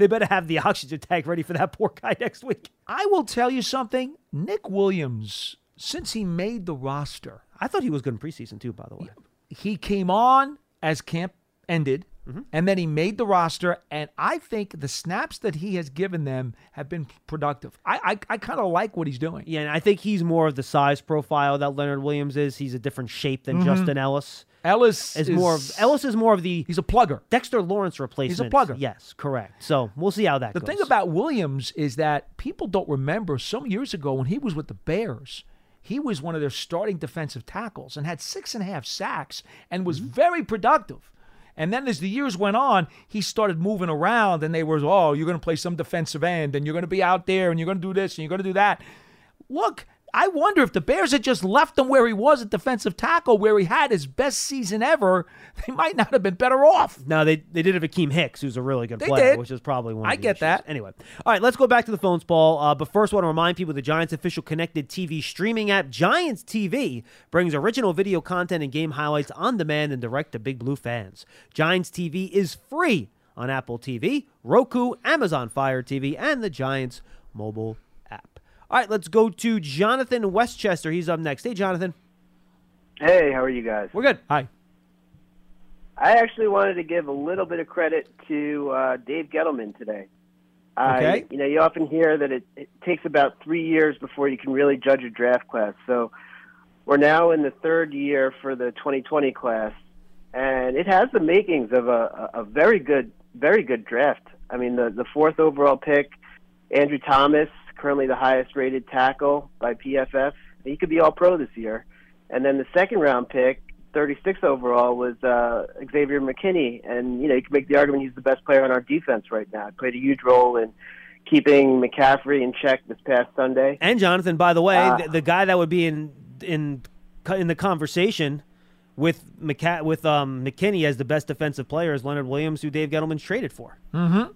they better have the oxygen tank ready for that poor guy next week. I will tell you something. Nick Williams, since he made the roster, I thought he was good in preseason too. By the way, he came on as camp ended, Mm-hmm. and then he made the roster. And I think the snaps that he has given them have been productive. I I, I kind of like what he's doing. Yeah, and I think he's more of the size profile that Leonard Williams is. He's a different shape than Mhm. Justin Ellis. Ellis is, more of Ellis is more of the he's a plugger. Dexter Lawrence replacement. He's a plugger. Yes, correct. So we'll see how that goes. The goes. thing about Williams is that people don't remember some years ago when he was with the Bears, he was one of their starting defensive tackles and had six and a half sacks and was very productive. And then as the years went on, he started moving around and they were, oh, you're going to play some defensive end and you're going to be out there and you're going to do this and you're going to do that. Look, I wonder if the Bears had just left him where he was at defensive tackle, where he had his best season ever, they might not have been better off. No, they they did have Akiem Hicks, who's a really good They player, did. which is probably one. Of I the get issues. that. Anyway, all right, let's go back to the phones, Paul. Uh, but first, I want to remind people the Giants' official connected TV streaming app, Giants TV, brings original video content and game highlights on demand and direct to Big Blue fans. Giants TV is free on Apple TV, Roku, Amazon Fire TV, and the Giants mobile. All right, let's go to Jonathan Westchester. He's up next. Hey, Jonathan. Hey, how are you guys? We're good. Hi. I actually wanted to give a little bit of credit to uh, Dave Gettleman today. I- Okay. you know, you often hear that it, it takes about three years before you can really judge a draft class. So we're now in the third year for the 2020 class, and it has the makings of a, a a very good, very good draft. I mean, the the fourth overall pick, Andrew Thomas, currently the highest rated tackle by PFF. He could be all pro this year. And then the second round pick, 36 overall, was uh, Xavier McKinney. And, you know, you can make the argument he's the best player on our defense right now. He played a huge role in keeping McCaffrey in check this past Sunday. And Jonathan, by the way, Uh, the, the guy that would be in in in the conversation with McCa- with um, McKinney as the best defensive player is Leonard Williams, who Dave Gettleman's traded for. Mm-hmm.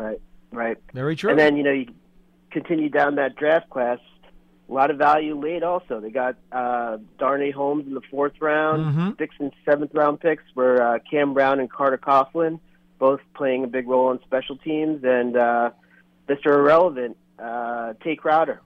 Right, right. Very true. And then, you know, you continue down that draft class. A lot of value late also. They got uh, Darnay Holmes in the fourth round. Mhm. Sixth and seventh round picks were uh, Cam Brown and Carter Coughlin, both playing a big role on special teams. And uh, Mr. Irrelevant, uh, Tae Crowder.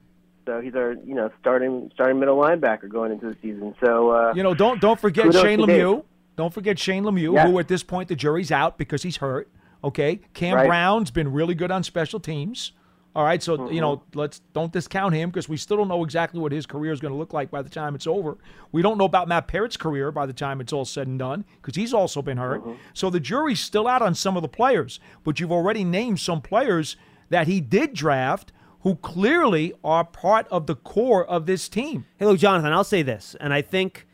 So he's our, you know, starting starting middle linebacker going into the season. So uh, You know, don't don't forget Shane to Dave. Lemieux. Don't forget Shane Lemieux, Yeah. who at this point the jury's out because he's hurt. Okay, Cam Right. Brown's been really good on special teams. All right, so Mm-hmm. you know, let's don't discount him because we still don't know exactly what his career is going to look like by the time it's over. We don't know about Matt Peart's career by the time it's all said and done because he's also been hurt. Mm-hmm. So the jury's still out on some of the players, but you've already named some players that he did draft who clearly are part of the core of this team. Hey, look, Jonathan, I'll say this, and I think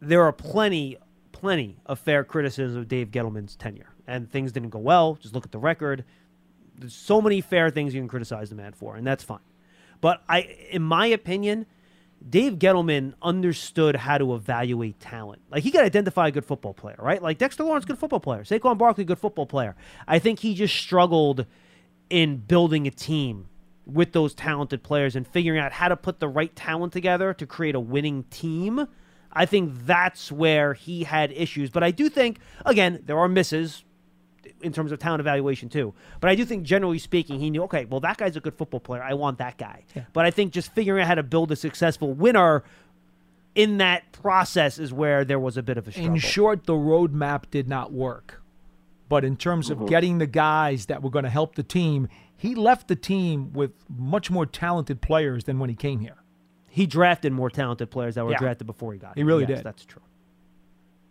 there are plenty, plenty of fair criticism of Dave Gettleman's tenure, and things didn't go well. Just look at the record. There's so many fair things you can criticize the man for, and that's fine. But I, in my opinion, Dave Gettleman understood how to evaluate talent. Like he could identify a good football player, right? Like Dexter Lawrence, good football player. Saquon Barkley, good football player. I think he just struggled in building a team with those talented players and figuring out how to put the right talent together to create a winning team. I think that's where he had issues. But I do think, again, there are misses in terms of talent evaluation too. But I do think, generally speaking, he knew, okay, well, that guy's a good football player. I want that guy. But I think just figuring out how to build a successful winner in that process is where there was a bit of a struggle. In short, the roadmap did not work. But in terms of Mhm. getting the guys that were going to help the team, he left the team with much more talented players than when he came here. He drafted more talented players that were Yeah. drafted before he got He really Yes, did. That's true.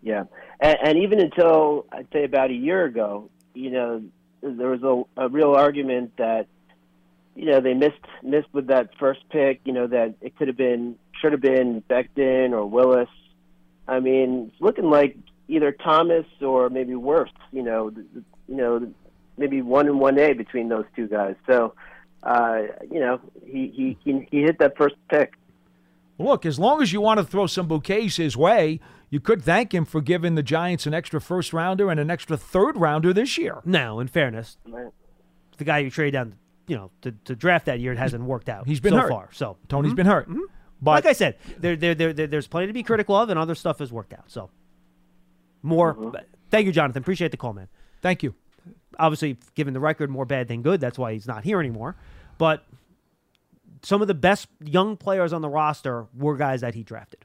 Yeah, and, and even until I'd say about a year ago, you know, there was a, a real argument that you know they missed missed with that first pick. You know that it could have been should have been Becton or Willis. I mean, it's looking like either Thomas or maybe worse. You know, you know, maybe one and one A between those two guys. So, uh, you know, he he, he hit that first pick. Look, as long as you want to throw some bouquets his way, you could thank him for giving the Giants an extra first rounder and an extra third rounder this year. Now, in fairness, the guy you traded down, you know, to, to draft that year, it hasn't worked out. He's been so hurt. far. So Tony's Mhm. been hurt. Mhm. But like I said, there, there, there, there- there's plenty to be critical of, and other stuff has worked out. So more. but Thank you, Jonathan. Appreciate the call, man. Thank you. Obviously, given the record, more bad than good. That's why he's not here anymore. But some of the best young players on the roster were guys that he drafted.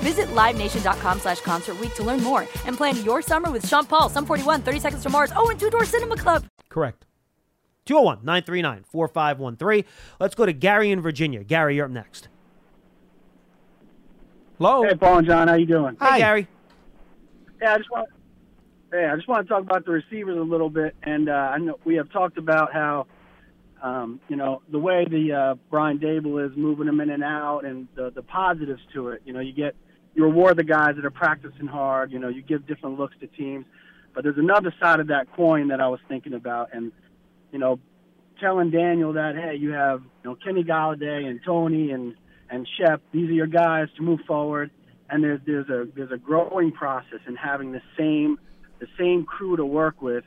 Visit LiveNation.com slash Concert Week to learn more and plan your summer with Sean Paul, Sum 41, 30 Seconds to Mars, oh, and Two Door Cinema Club. Correct. 201 939 4513. Let's go to Gary in Virginia. Gary, you're up next. Hello. Hey, Paul and John, how you doing? Hey, Gary. Yeah, I just want. Hey, I just want to talk about the receivers a little bit, and uh, I know we have talked about how, um, you know, the way the uh, Brian Daboll is moving them in and out, and the the positives to it. You know, you get you reward the guys that are practicing hard. You know, you give different looks to teams, but there's another side of that coin that I was thinking about, and you know, telling Daniel that hey, you have you know Kenny Golladay and Tony and and Shep. These are your guys to move forward, and there's there's a there's a growing process in having the same the same crew to work with,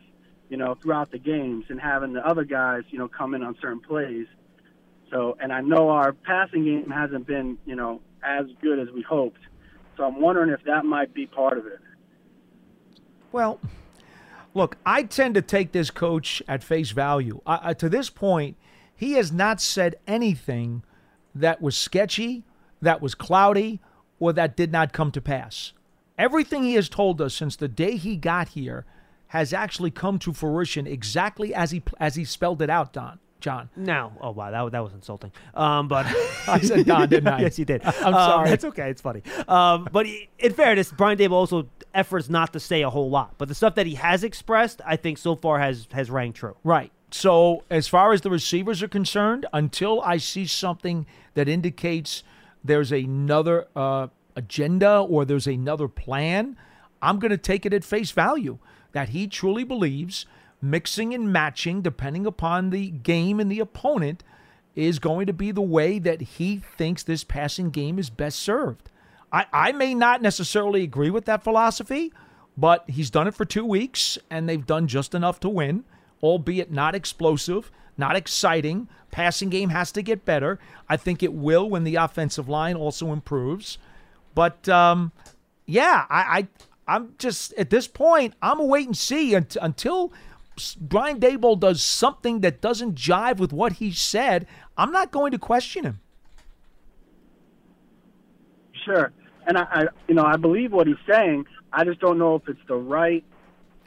you know, throughout the games, and having the other guys you know come in on certain plays. So, and I know our passing game hasn't been you know as good as we hoped. So I'm wondering if that might be part of it. Well, look, I tend to take this coach at face value. I, I, to this point, he has not said anything that was sketchy, that was cloudy, or that did not come to pass. Everything he has told us since the day he got here has actually come to fruition exactly as he as he spelled it out, Don. John. Now, oh wow, that, that was insulting. Um, but I said Don, didn't I? yes, you did. I'm Um, sorry. It's okay. It's funny. Um, but he- in fairness, Brian Daboll also efforts not to say a whole lot. But the stuff that he has expressed, I think so far has has rang true. Right. So, as far as the receivers are concerned, until I see something that indicates there's another uh, agenda or there's another plan, I'm going to take it at face value that he truly believes mixing and matching, depending upon the game and the opponent, is going to be the way that he thinks this passing game is best served. I, I may not necessarily agree with that philosophy, but he's done it for two weeks and they've done just enough to win, albeit not explosive, not exciting. Passing game has to get better. I think it will when the offensive line also improves. But um, yeah, I, I I'm just at this point I'm a wait and see unt- until Brian Daboll does something that doesn't jive with what he said. I'm not going to question him. Sure, and I, I you know I believe what he's saying. I just don't know if it's the right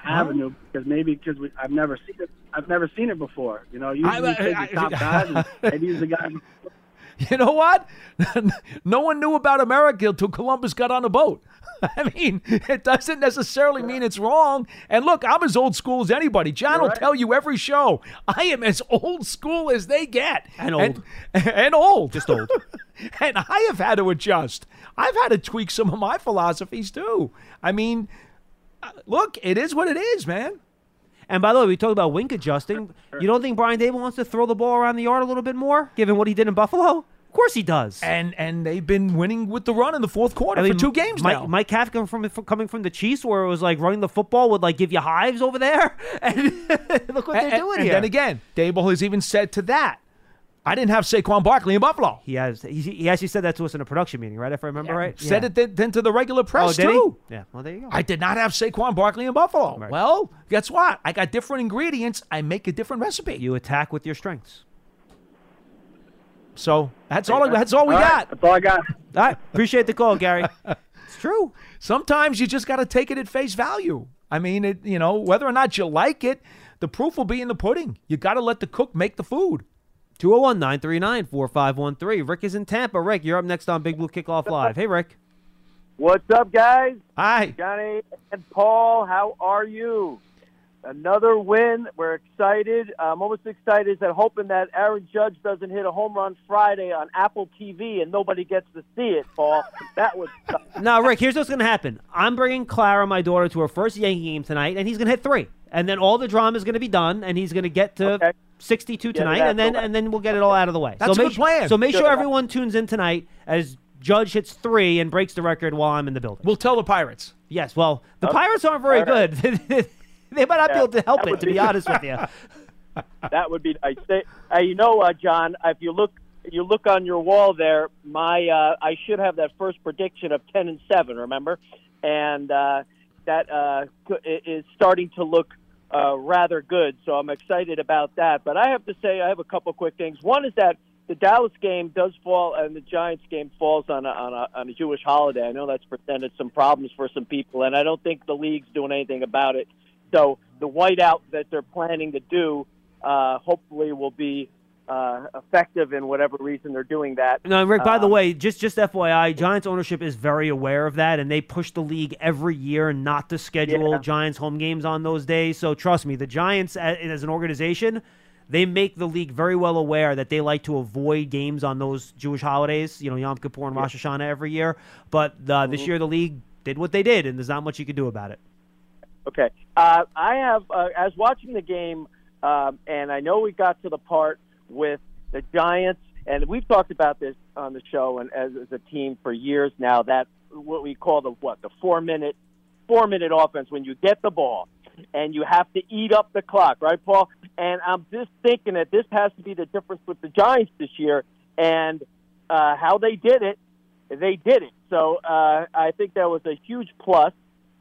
avenue because maybe because we, I've never seen it. I've never seen it before. You know, usually I- you take I- the top guys and maybe he's the guy. You know what? no one knew about America until Columbus got on a boat. I mean, it doesn't necessarily mean it's wrong. And look, I'm as old school as anybody. John will tell you every show. I am as old school as they get. And old. And, and old. Just old. and I have had to adjust. I've had to tweak some of my philosophies too. I mean, uh, look, it is what it is, man. And by the way, we talked about wink adjusting. You don't think Brian Daboll wants to throw the ball around the yard a little bit more, given what he did in Buffalo? Of course he does. And and they've been winning with the run in the fourth quarter I mean, for two games Mike, now. Mike Kafka from, from coming from the Chiefs, where it was like running the football would like give you hives over there. And look what and, they're doing and here. then again, Daboll has even said to that, I didn't have Saquon Barkley in Buffalo. He has. He, he actually said that to us in a production meeting, right? If I remember right. Said Yeah. it then, then to the regular oh, press Oh, did he? too. Yeah. Well, there you go. I did not have Saquon Barkley in Buffalo. Right. Well, guess what? I got different ingredients. I make a different recipe. You attack with your strengths. So that's all. That's all we All right, got. That's all I got. All right. Appreciate the call, Gary. it's true. Sometimes you just got to take it at face value. I mean, it. You know, whether or not you like it, the proof will be in the pudding. You got to let the cook make the food. 201 939 4513. Rick is in Tampa. Rick, you're up next on Big Blue Kickoff Live. Hey, Rick. What's up, guys? Hi. Johnny and Paul, how are you? Another win. We're excited. I'm almost excited as I'm hoping that Aaron Judge doesn't hit a home run Friday on Apple TV and nobody gets to see it, Paul. That would suck. Now, Rick, here's what's going to happen. I'm bringing Clara, my daughter, to her first Yankee game tonight, and he's going to hit three. And then all the drama is going to be done, and he's going to get to 62 tonight, that's and then and then we'll get it all out of the way. That's so a make good plan. So make Good. sure everyone tunes in tonight as Judge hits three and breaks the record while I'm in the building. We'll tell the Pirates. Yes. Well, the Okay. Pirates aren't very All right. good. they might not be able to help it, to be be- honest with you. that would be nice. They, uh, you know, uh, John, if you look you look on your wall there, my uh, I should have that first prediction of ten and seven. Remember, and uh, that uh, is starting to look uh, rather good. So I'm excited about that. But I have to say, I have a couple quick things. One is that the Dallas game does fall, and the Giants game falls on a, on a on a Jewish holiday. I know that's presented some problems for some people, and I don't think the league's doing anything about it. So the whiteout that they're planning to do, uh, hopefully, will be uh, effective in whatever reason they're doing that. No, Rick. By the Um, way, just just FYI, Giants ownership is very aware of that, and they push the league every year not to schedule Yeah. Giants home games on those days. So trust me, the Giants as an organization, they make the league very well aware that they like to avoid games on those Jewish holidays. You know, Yom Kippur and Rosh Hashanah every year. But uh, this Mhm. year, the league did what they did, and there's not much you can do about it. Okay. Uh, I have, uh, as watching the game, um, and I know we got to the part with the Giants, and we've talked about this on the show and as, as a team for years now. That what we call the what the four minute four minute offense when you get the ball and you have to eat up the clock, right, Paul? And I'm just thinking that this has to be the difference with the Giants this year and uh, how they did it. They did it. So uh, I think that was a huge plus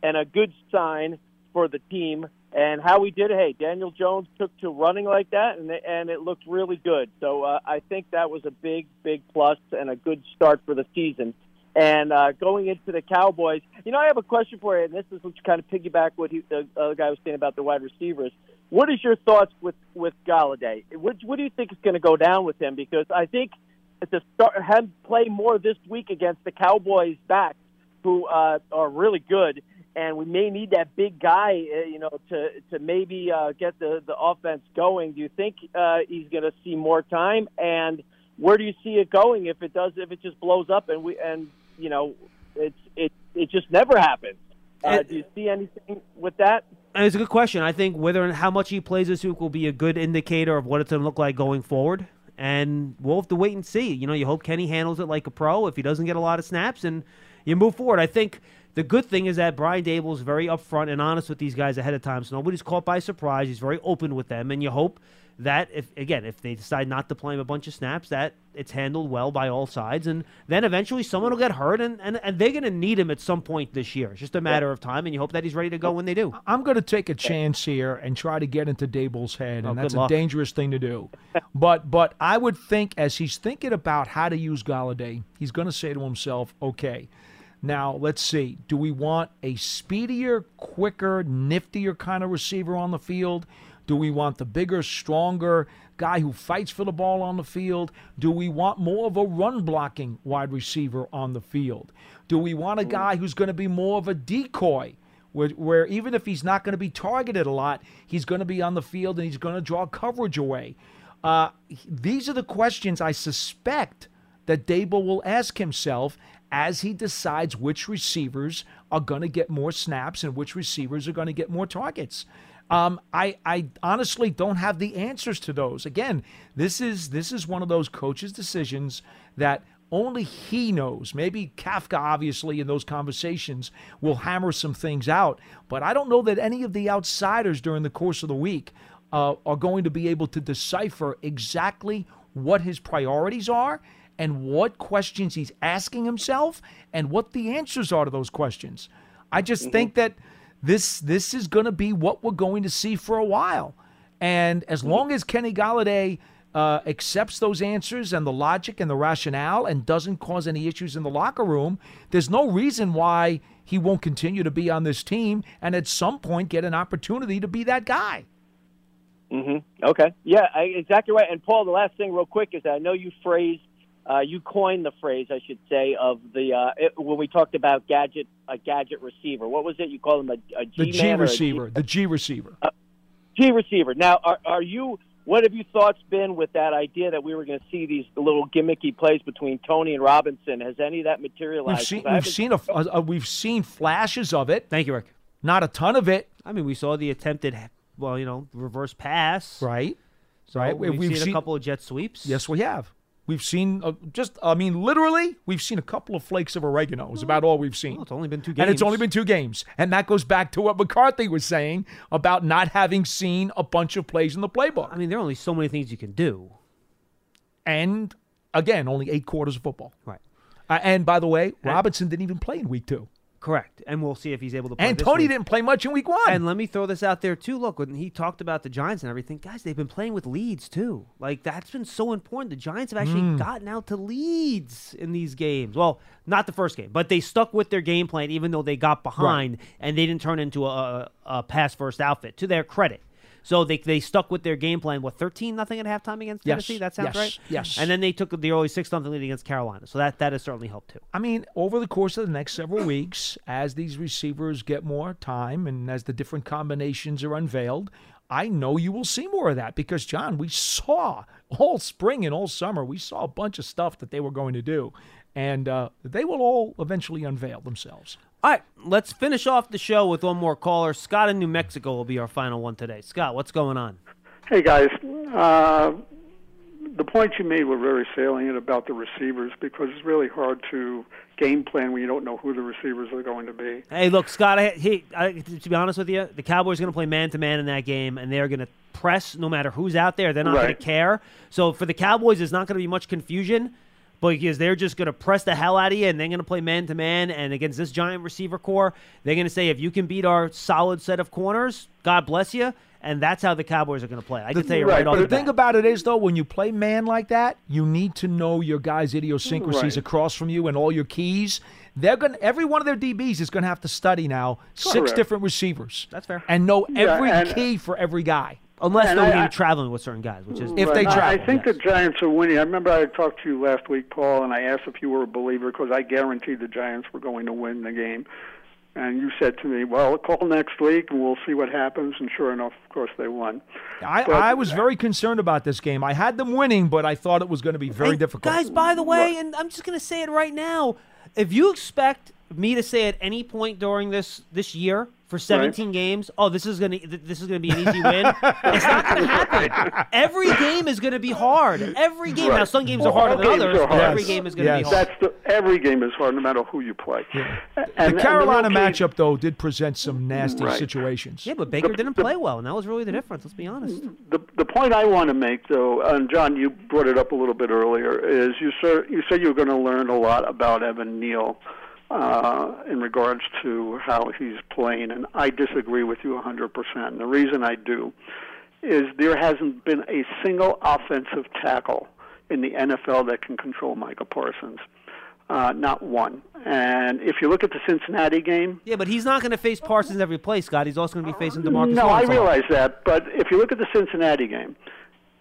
and a good sign for the team. And how we did hey, Daniel Jones took to running like that, and and it looked really good. So uh, I think that was a big, big plus and a good start for the season. And uh, going into the Cowboys, you know, I have a question for you, and this is what kind of piggyback what he, the other guy was saying about the wide receivers. What is your thoughts with with Golladay? What, what do you think is going to go down with him? Because I think to start him play more this week against the Cowboys backs, who uh, are really good, and we may need that big guy, uh, you know, to to maybe uh, get the the offense going. Do you think uh, he's going to see more time? And where do you see it going if it does? If it just blows up and we and you know, it's it it just never happens. Uh, do you see anything with that? And it's a good question. I think whether and how much he plays this week will be a good indicator of what it's going to look like going forward. And we'll have to wait and see. You know, you hope Kenny handles it like a pro. If he doesn't get a lot of snaps, and you move forward. I think the good thing is that Brian Daboll is very upfront and honest with these guys ahead of time, so nobody's caught by surprise. He's very open with them, and you hope that if again if they decide not to play him a bunch of snaps, that it's handled well by all sides, and then eventually someone will get hurt, and and, and they're going to need him at some point this year. It's just a matter of time, and you hope that he's ready to go when they do. I'm going to take a chance here and try to get into Daboll's head, Oh, and that's a dangerous thing to do. but but I would think as he's thinking about how to use Golladay, he's going to say to himself, "Okay, now let's see. Do we want a speedier, quicker, niftier kind of receiver on the field? Do we want the bigger, stronger guy who fights for the ball on the field? Do we want more of a run blocking wide receiver on the field? Do we want a guy who's going to be more of a decoy? where, where even if he's not going to be targeted a lot, he's going to be on the field and he's going to draw coverage away. Uh, these are the questions I suspect that Daboll will ask himself as he decides which receivers are going to get more snaps and which receivers are going to get more targets. Um, I, I honestly don't have the answers to those. Again, this is this is one of those coaches' decisions that only he knows. Maybe Kafka, obviously, in those conversations will hammer some things out. But I don't know that any of the outsiders during the course of the week uh, are going to be able to decipher exactly what his priorities are and what questions he's asking himself and what the answers are to those questions. I just mm-hmm. think that this this is going to be what we're going to see for a while. And as mm-hmm. long as Kenny Golladay uh, accepts those answers and the logic and the rationale and doesn't cause any issues in the locker room, there's no reason why he won't continue to be on this team and at some point get an opportunity to be that guy. Mm-hmm. Okay. Yeah, I, exactly right. And Paul, the last thing, real quick, is that I know you phrased, uh, you coined the phrase, I should say, of the uh, it, when we talked about gadget, a gadget receiver. What was it? You call him a, a G the G receiver. G, the G receiver. Uh, G receiver. Now, are, are you? What have your thoughts been with that idea that we were going to see these little gimmicky plays between Tony and Robinson? Has any of that materialized? We've seen, we've seen, a, a, a, we've seen flashes of it. Thank you, Rick. Not a ton of it. I mean, we saw the attempted, well, you know, reverse pass. Right. So right. We've, we've seen, seen, a couple of jet sweeps. Yes, we have. We've seen uh, just, I mean, literally, we've seen a couple of flakes of oregano. Is about all we've seen. Well, it's only been two games. And it's only been two games. And that goes back to what McCarthy was saying about not having seen a bunch of plays in the playbook. I mean, there are only so many things you can do. And again, only eight quarters of football. Right. Uh, and by the way, Robinson didn't even play in week two. Correct. And we'll see if he's able to play. And Tony didn't play much in week one. And let me throw this out there too. Look, when he talked about the Giants and everything, guys, they've been playing with leads too. Like that's been so important. The Giants have actually mm. gotten out to leads in these games. Well, not the first game, but they stuck with their game plan even though they got behind right. and they didn't turn into a, a pass first outfit. To their credit. So they, they stuck with their game plan. What thirteen nothing at halftime against Tennessee? Yes. That sounds yes. right. Yes. And then they took the early six nothing lead against Carolina. So that that has certainly helped too. I mean, over the course of the next several weeks, as these receivers get more time and as the different combinations are unveiled, I know you will see more of that because John, we saw all spring and all summer, we saw a bunch of stuff that they were going to do, and uh, they will all eventually unveil themselves. All right, let's finish off the show with one more caller. Scott in New Mexico will be our final one today. Scott, what's going on? Hey, guys. Uh, the points you made were very salient about the receivers because it's really hard to game plan when you don't know who the receivers are going to be. Hey, look, Scott. I, he, I, to be honest with you, the Cowboys are going to play man to man in that game, and they're going to press no matter who's out there. They're not right. going to care. So for the Cowboys, there's not going to be much confusion because they're just going to press the hell out of you and they're going to play man to man. And against this giant receiver core, they're going to say, if you can beat our solid set of corners, God bless you. And that's how the Cowboys are going to play. I can tell you right, right But the, the thing about it is, though, when you play man like that, you need to know your guys' idiosyncrasies right. across from you and all your keys. They're going. Every one of their DBs is going to have to study now Correct. six different receivers. That's fair. And know every yeah, and, key uh, for every guy. Unless they're I, traveling with certain guys, which is if they travel. I think yes. the Giants are winning. I remember I talked to you last week, Paul, and I asked if you were a believer because I guaranteed the Giants were going to win the game. And you said to me, "Well, call next week and we'll see what happens." And sure enough, of course, they won. I, but, I was very concerned about this game. I had them winning, but I thought it was going to be very difficult. Guys, by the way, and I'm just going to say it right now: if you expect me to say at any point during this this year for 17 right. games, oh, this is gonna this is gonna be an easy win. it's not gonna happen. Every game is gonna be hard. Every game. Right. Now, some games are harder than others, but every game is gonna yes. be hard. That's the, every game is hard, no matter who you play. Yeah. And, the Carolina and the matchup, though, did present some nasty right. situations. Yeah, but Baker the, didn't play well, and that was really the difference. Let's be honest. The the point I want to make, though, and John, you brought it up a little bit earlier, is you said you said you were going to learn a lot about Evan Neal uh, in regards to how he's playing, and I disagree with you 100%. And the reason I do is there hasn't been a single offensive tackle in the NFL that can control Micah Parsons. Uh, not one. And if you look at the Cincinnati game, yeah, but he's not going to face Parsons every play, Scott. He's also going to be facing Demarcus. No, Lawrence I realize that, but if you look at the Cincinnati game,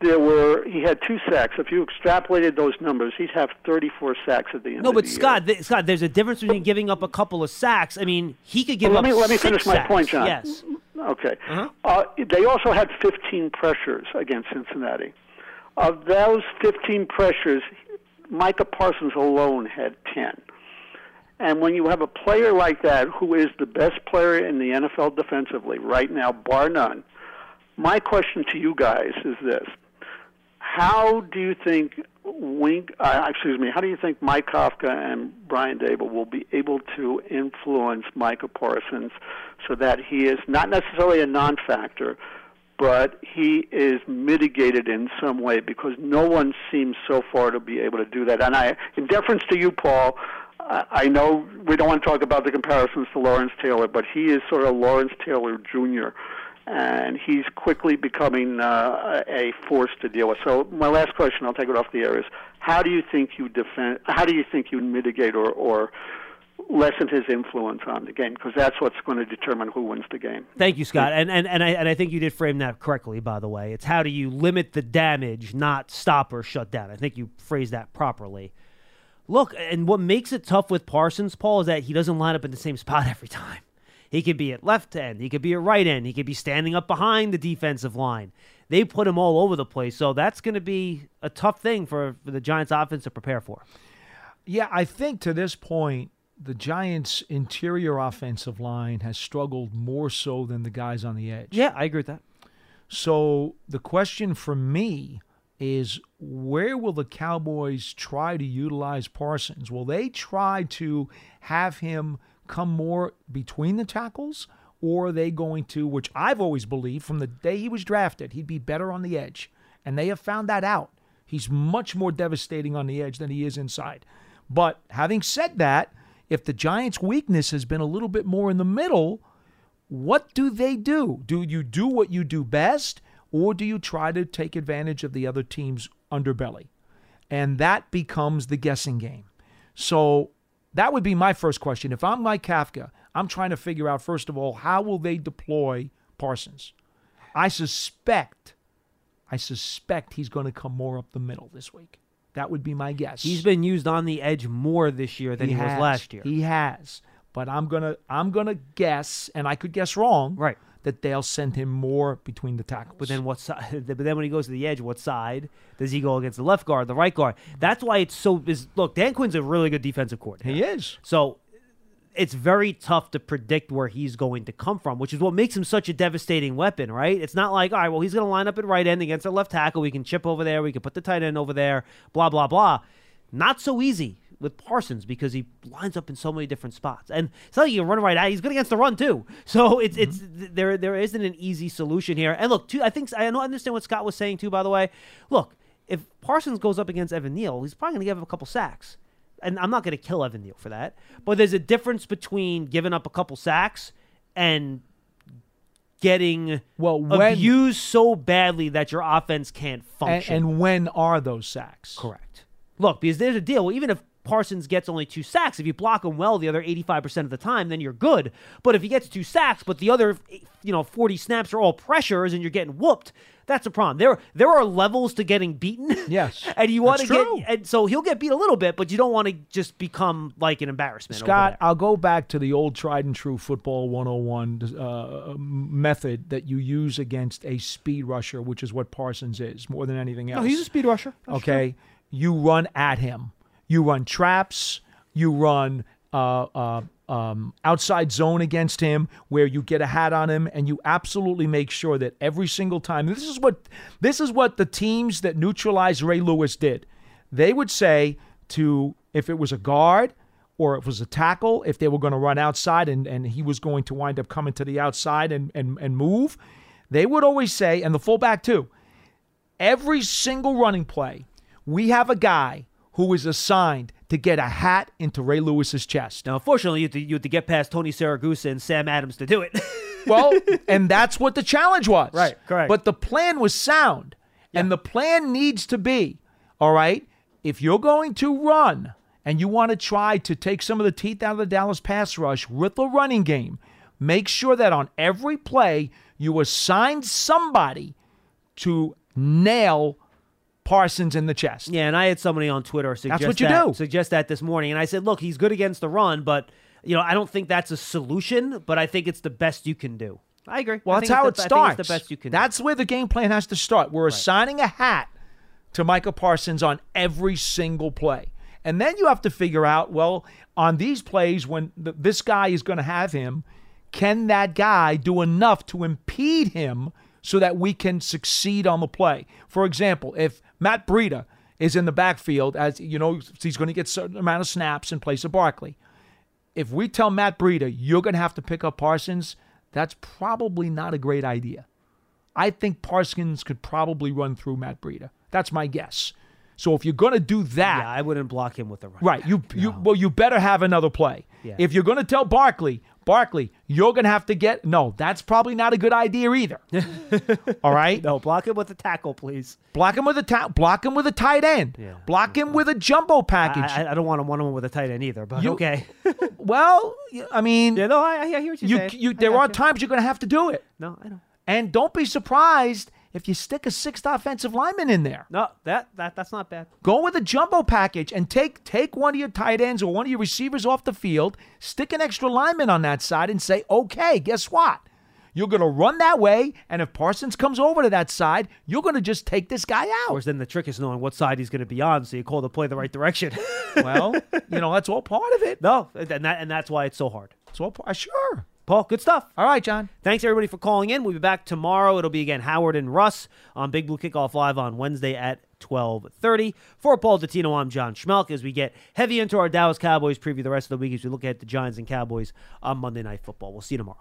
there were he had two sacks. If you extrapolated those numbers, he'd have 34 sacks at the end. No, but Scott, th- Scott, there's a difference between giving up a couple of sacks. I mean, he could give well, up. Let me let me finish sacks. my point, John. Yes. Okay. Uh-huh. Uh, they also had 15 pressures against Cincinnati. Of those 15 pressures, Micah Parsons alone had 10. And when you have a player like that who is the best player in the NFL defensively right now, bar none, my question to you guys is this. How do you think Wink, uh, excuse me, how do you think Mike Kafka and Brian Daboll will be able to influence Micah Parsons so that he is not necessarily a non-factor, but he is mitigated in some way because no one seems so far to be able to do that. And I, in deference to you, Paul, I know we don't want to talk about the comparisons to Lawrence Taylor, but he is sort of Lawrence Taylor Jr and he's quickly becoming uh, a force to deal with. So my last question, I'll take it off the air, is how do you think you defend? How do you think you mitigate or, or lessen his influence on the game? Because that's what's going to determine who wins the game. Thank you, Scott. And and and I, and I think you did frame that correctly. By the way, it's how do you limit the damage, not stop or shut down. I think you phrased that properly. Look, and what makes it tough with Parsons, Paul, is that he doesn't line up in the same spot every time. He could be at left end. He could be at right end. He could be standing up behind the defensive line. They put him all over the place. So that's going to be a tough thing for, for the Giants offense to prepare for. Yeah, I think to this point, the Giants' interior offensive line has struggled more so than the guys on the edge. Yeah, I agree with that. So the question for me is where will the Cowboys try to utilize Parsons? Will they try to have him – come more between the tackles, or are they going to, which I've always believed from the day he was drafted, he'd be better on the edge. And they have found that out. He's much more devastating on the edge than he is inside. But having said that, if the Giants' weakness has been a little bit more in the middle, what do they do? Do you do what you do best, or do you try to take advantage of the other team's underbelly? And that becomes the guessing game. So that would be my first question. If I'm Mike Kafka, I'm trying to figure out, first of all, how will they deploy Parsons? I suspect, I suspect he's going to come more up the middle this week. That would be my guess. He's been used on the edge more this year than he, he was last year. He has. But I'm gonna I'm gonna guess, and I could guess wrong. Right that they'll send him more between the tackles. But then what side? But then when he goes to the edge, what side does he go against? The left guard, the right guard. That's why it's so. Is look, Dan Quinn's a really good defensive coordinator. He is. So it's very tough to predict where he's going to come from, which is what makes him such a devastating weapon, right? It's not like, all right, well, he's going to line up at right end against a left tackle. We can chip over there. We can put the tight end over there. Blah blah blah. Not so easy with Parsons because he lines up in so many different spots. And it's not like you can run right out. He's good against the run too. So it's mm-hmm. it's there there isn't an easy solution here. And look, too, I think I understand what Scott was saying too. By the way, look, if Parsons goes up against Evan Neal, he's probably going to give him a couple sacks. And I'm not going to kill Evan Neal for that. But there's a difference between giving up a couple sacks and getting well when, abused so badly that your offense can't function. And, and when are those sacks? Correct. Look, because there's a deal. Well, Even if Parsons gets only two sacks. If you block him well the other 85% of the time, then you're good. But if he gets two sacks, but the other, you know, 40 snaps are all pressures and you're getting whooped, that's a problem. There, there are levels to getting beaten. Yes, and you want to get, and so he'll get beat a little bit, but you don't want to just become like an embarrassment. Scott, I'll go back to the old tried and true football 101 uh, method that you use against a speed rusher, which is what Parsons is more than anything else. No, he's a speed rusher. That's okay, true. you run at him you run traps. You run uh, uh, um, outside zone against him, where you get a hat on him, and you absolutely make sure that every single time. This is what this is what the teams that neutralized Ray Lewis did. They would say to if it was a guard or if it was a tackle, if they were going to run outside and, and he was going to wind up coming to the outside and, and, and move, they would always say, and the fullback too, every single running play, we have a guy who was assigned to get a hat into Ray Lewis's chest. Now, unfortunately, you had to, you had to get past Tony Siragusa and Sam Adams to do it. well, and that's what the challenge was. Right, correct. But the plan was sound. Yeah. And the plan needs to be, all right, if you're going to run and you want to try to take some of the teeth out of the Dallas pass rush with the running game, make sure that on every play you assign somebody to nail Parsons in the chest. Yeah, and I had somebody on Twitter suggest that's what you that, do. Suggest that this morning, and I said, look, he's good against the run, but you know, I don't think that's a solution, but I think it's the best you can do. I agree. Well, I that's how the, it starts. the best you can. That's do. where the game plan has to start. We're right. assigning a hat to Micah Parsons on every single play. And then you have to figure out, well, on these plays, when th- this guy is going to have him, can that guy do enough to impede him so that we can succeed on the play? For example, if Matt Breida is in the backfield, as you know, he's going to get a certain amount of snaps in place of Barkley. If we tell Matt Breida, you're going to have to pick up Parsons, that's probably not a great idea. I think Parsons could probably run through Matt Breida. That's my guess. So if you're going to do that, yeah, I wouldn't block him with the run. right, you you well, you better have another play. Yeah. If you're going to tell Barkley, Barkley, you're going to have to get no, that's probably not a good idea either. All right, No, block him with the tackle, please. block him with a ta- block him with a tight end. Yeah. Block him with a jumbo package. I, I don't want him one on one with a tight end either, but You- okay. well, I mean, yeah, no, I, I hear what you're you, saying. you there are you. times you're going to have to do it. No, I know. And don't be surprised if you stick a sixth offensive lineman in there. No, that that that's not bad. Go with a jumbo package and take take one of your tight ends or one of your receivers off the field, stick an extra lineman on that side and say, "Okay, guess what? You're going to run that way, and if Parsons comes over to that side, you're going to just take this guy Of out." course, then the trick is knowing what side he's going to be on, so you call the play the right direction. well, you know, that's all part of it. no, and that and that's why it's so hard. It's all part, sure. Paul, good stuff. All right, John. Thanks everybody for calling in. We'll be back tomorrow. It'll be again Howard and Russ on Big Blue Kickoff Live on Wednesday at 12:30. For Paul Dottino, I'm John Schmeelk as we get heavy into our Dallas Cowboys preview the rest of the week as we look at the Giants and Cowboys on Monday Night Football. We'll see you tomorrow.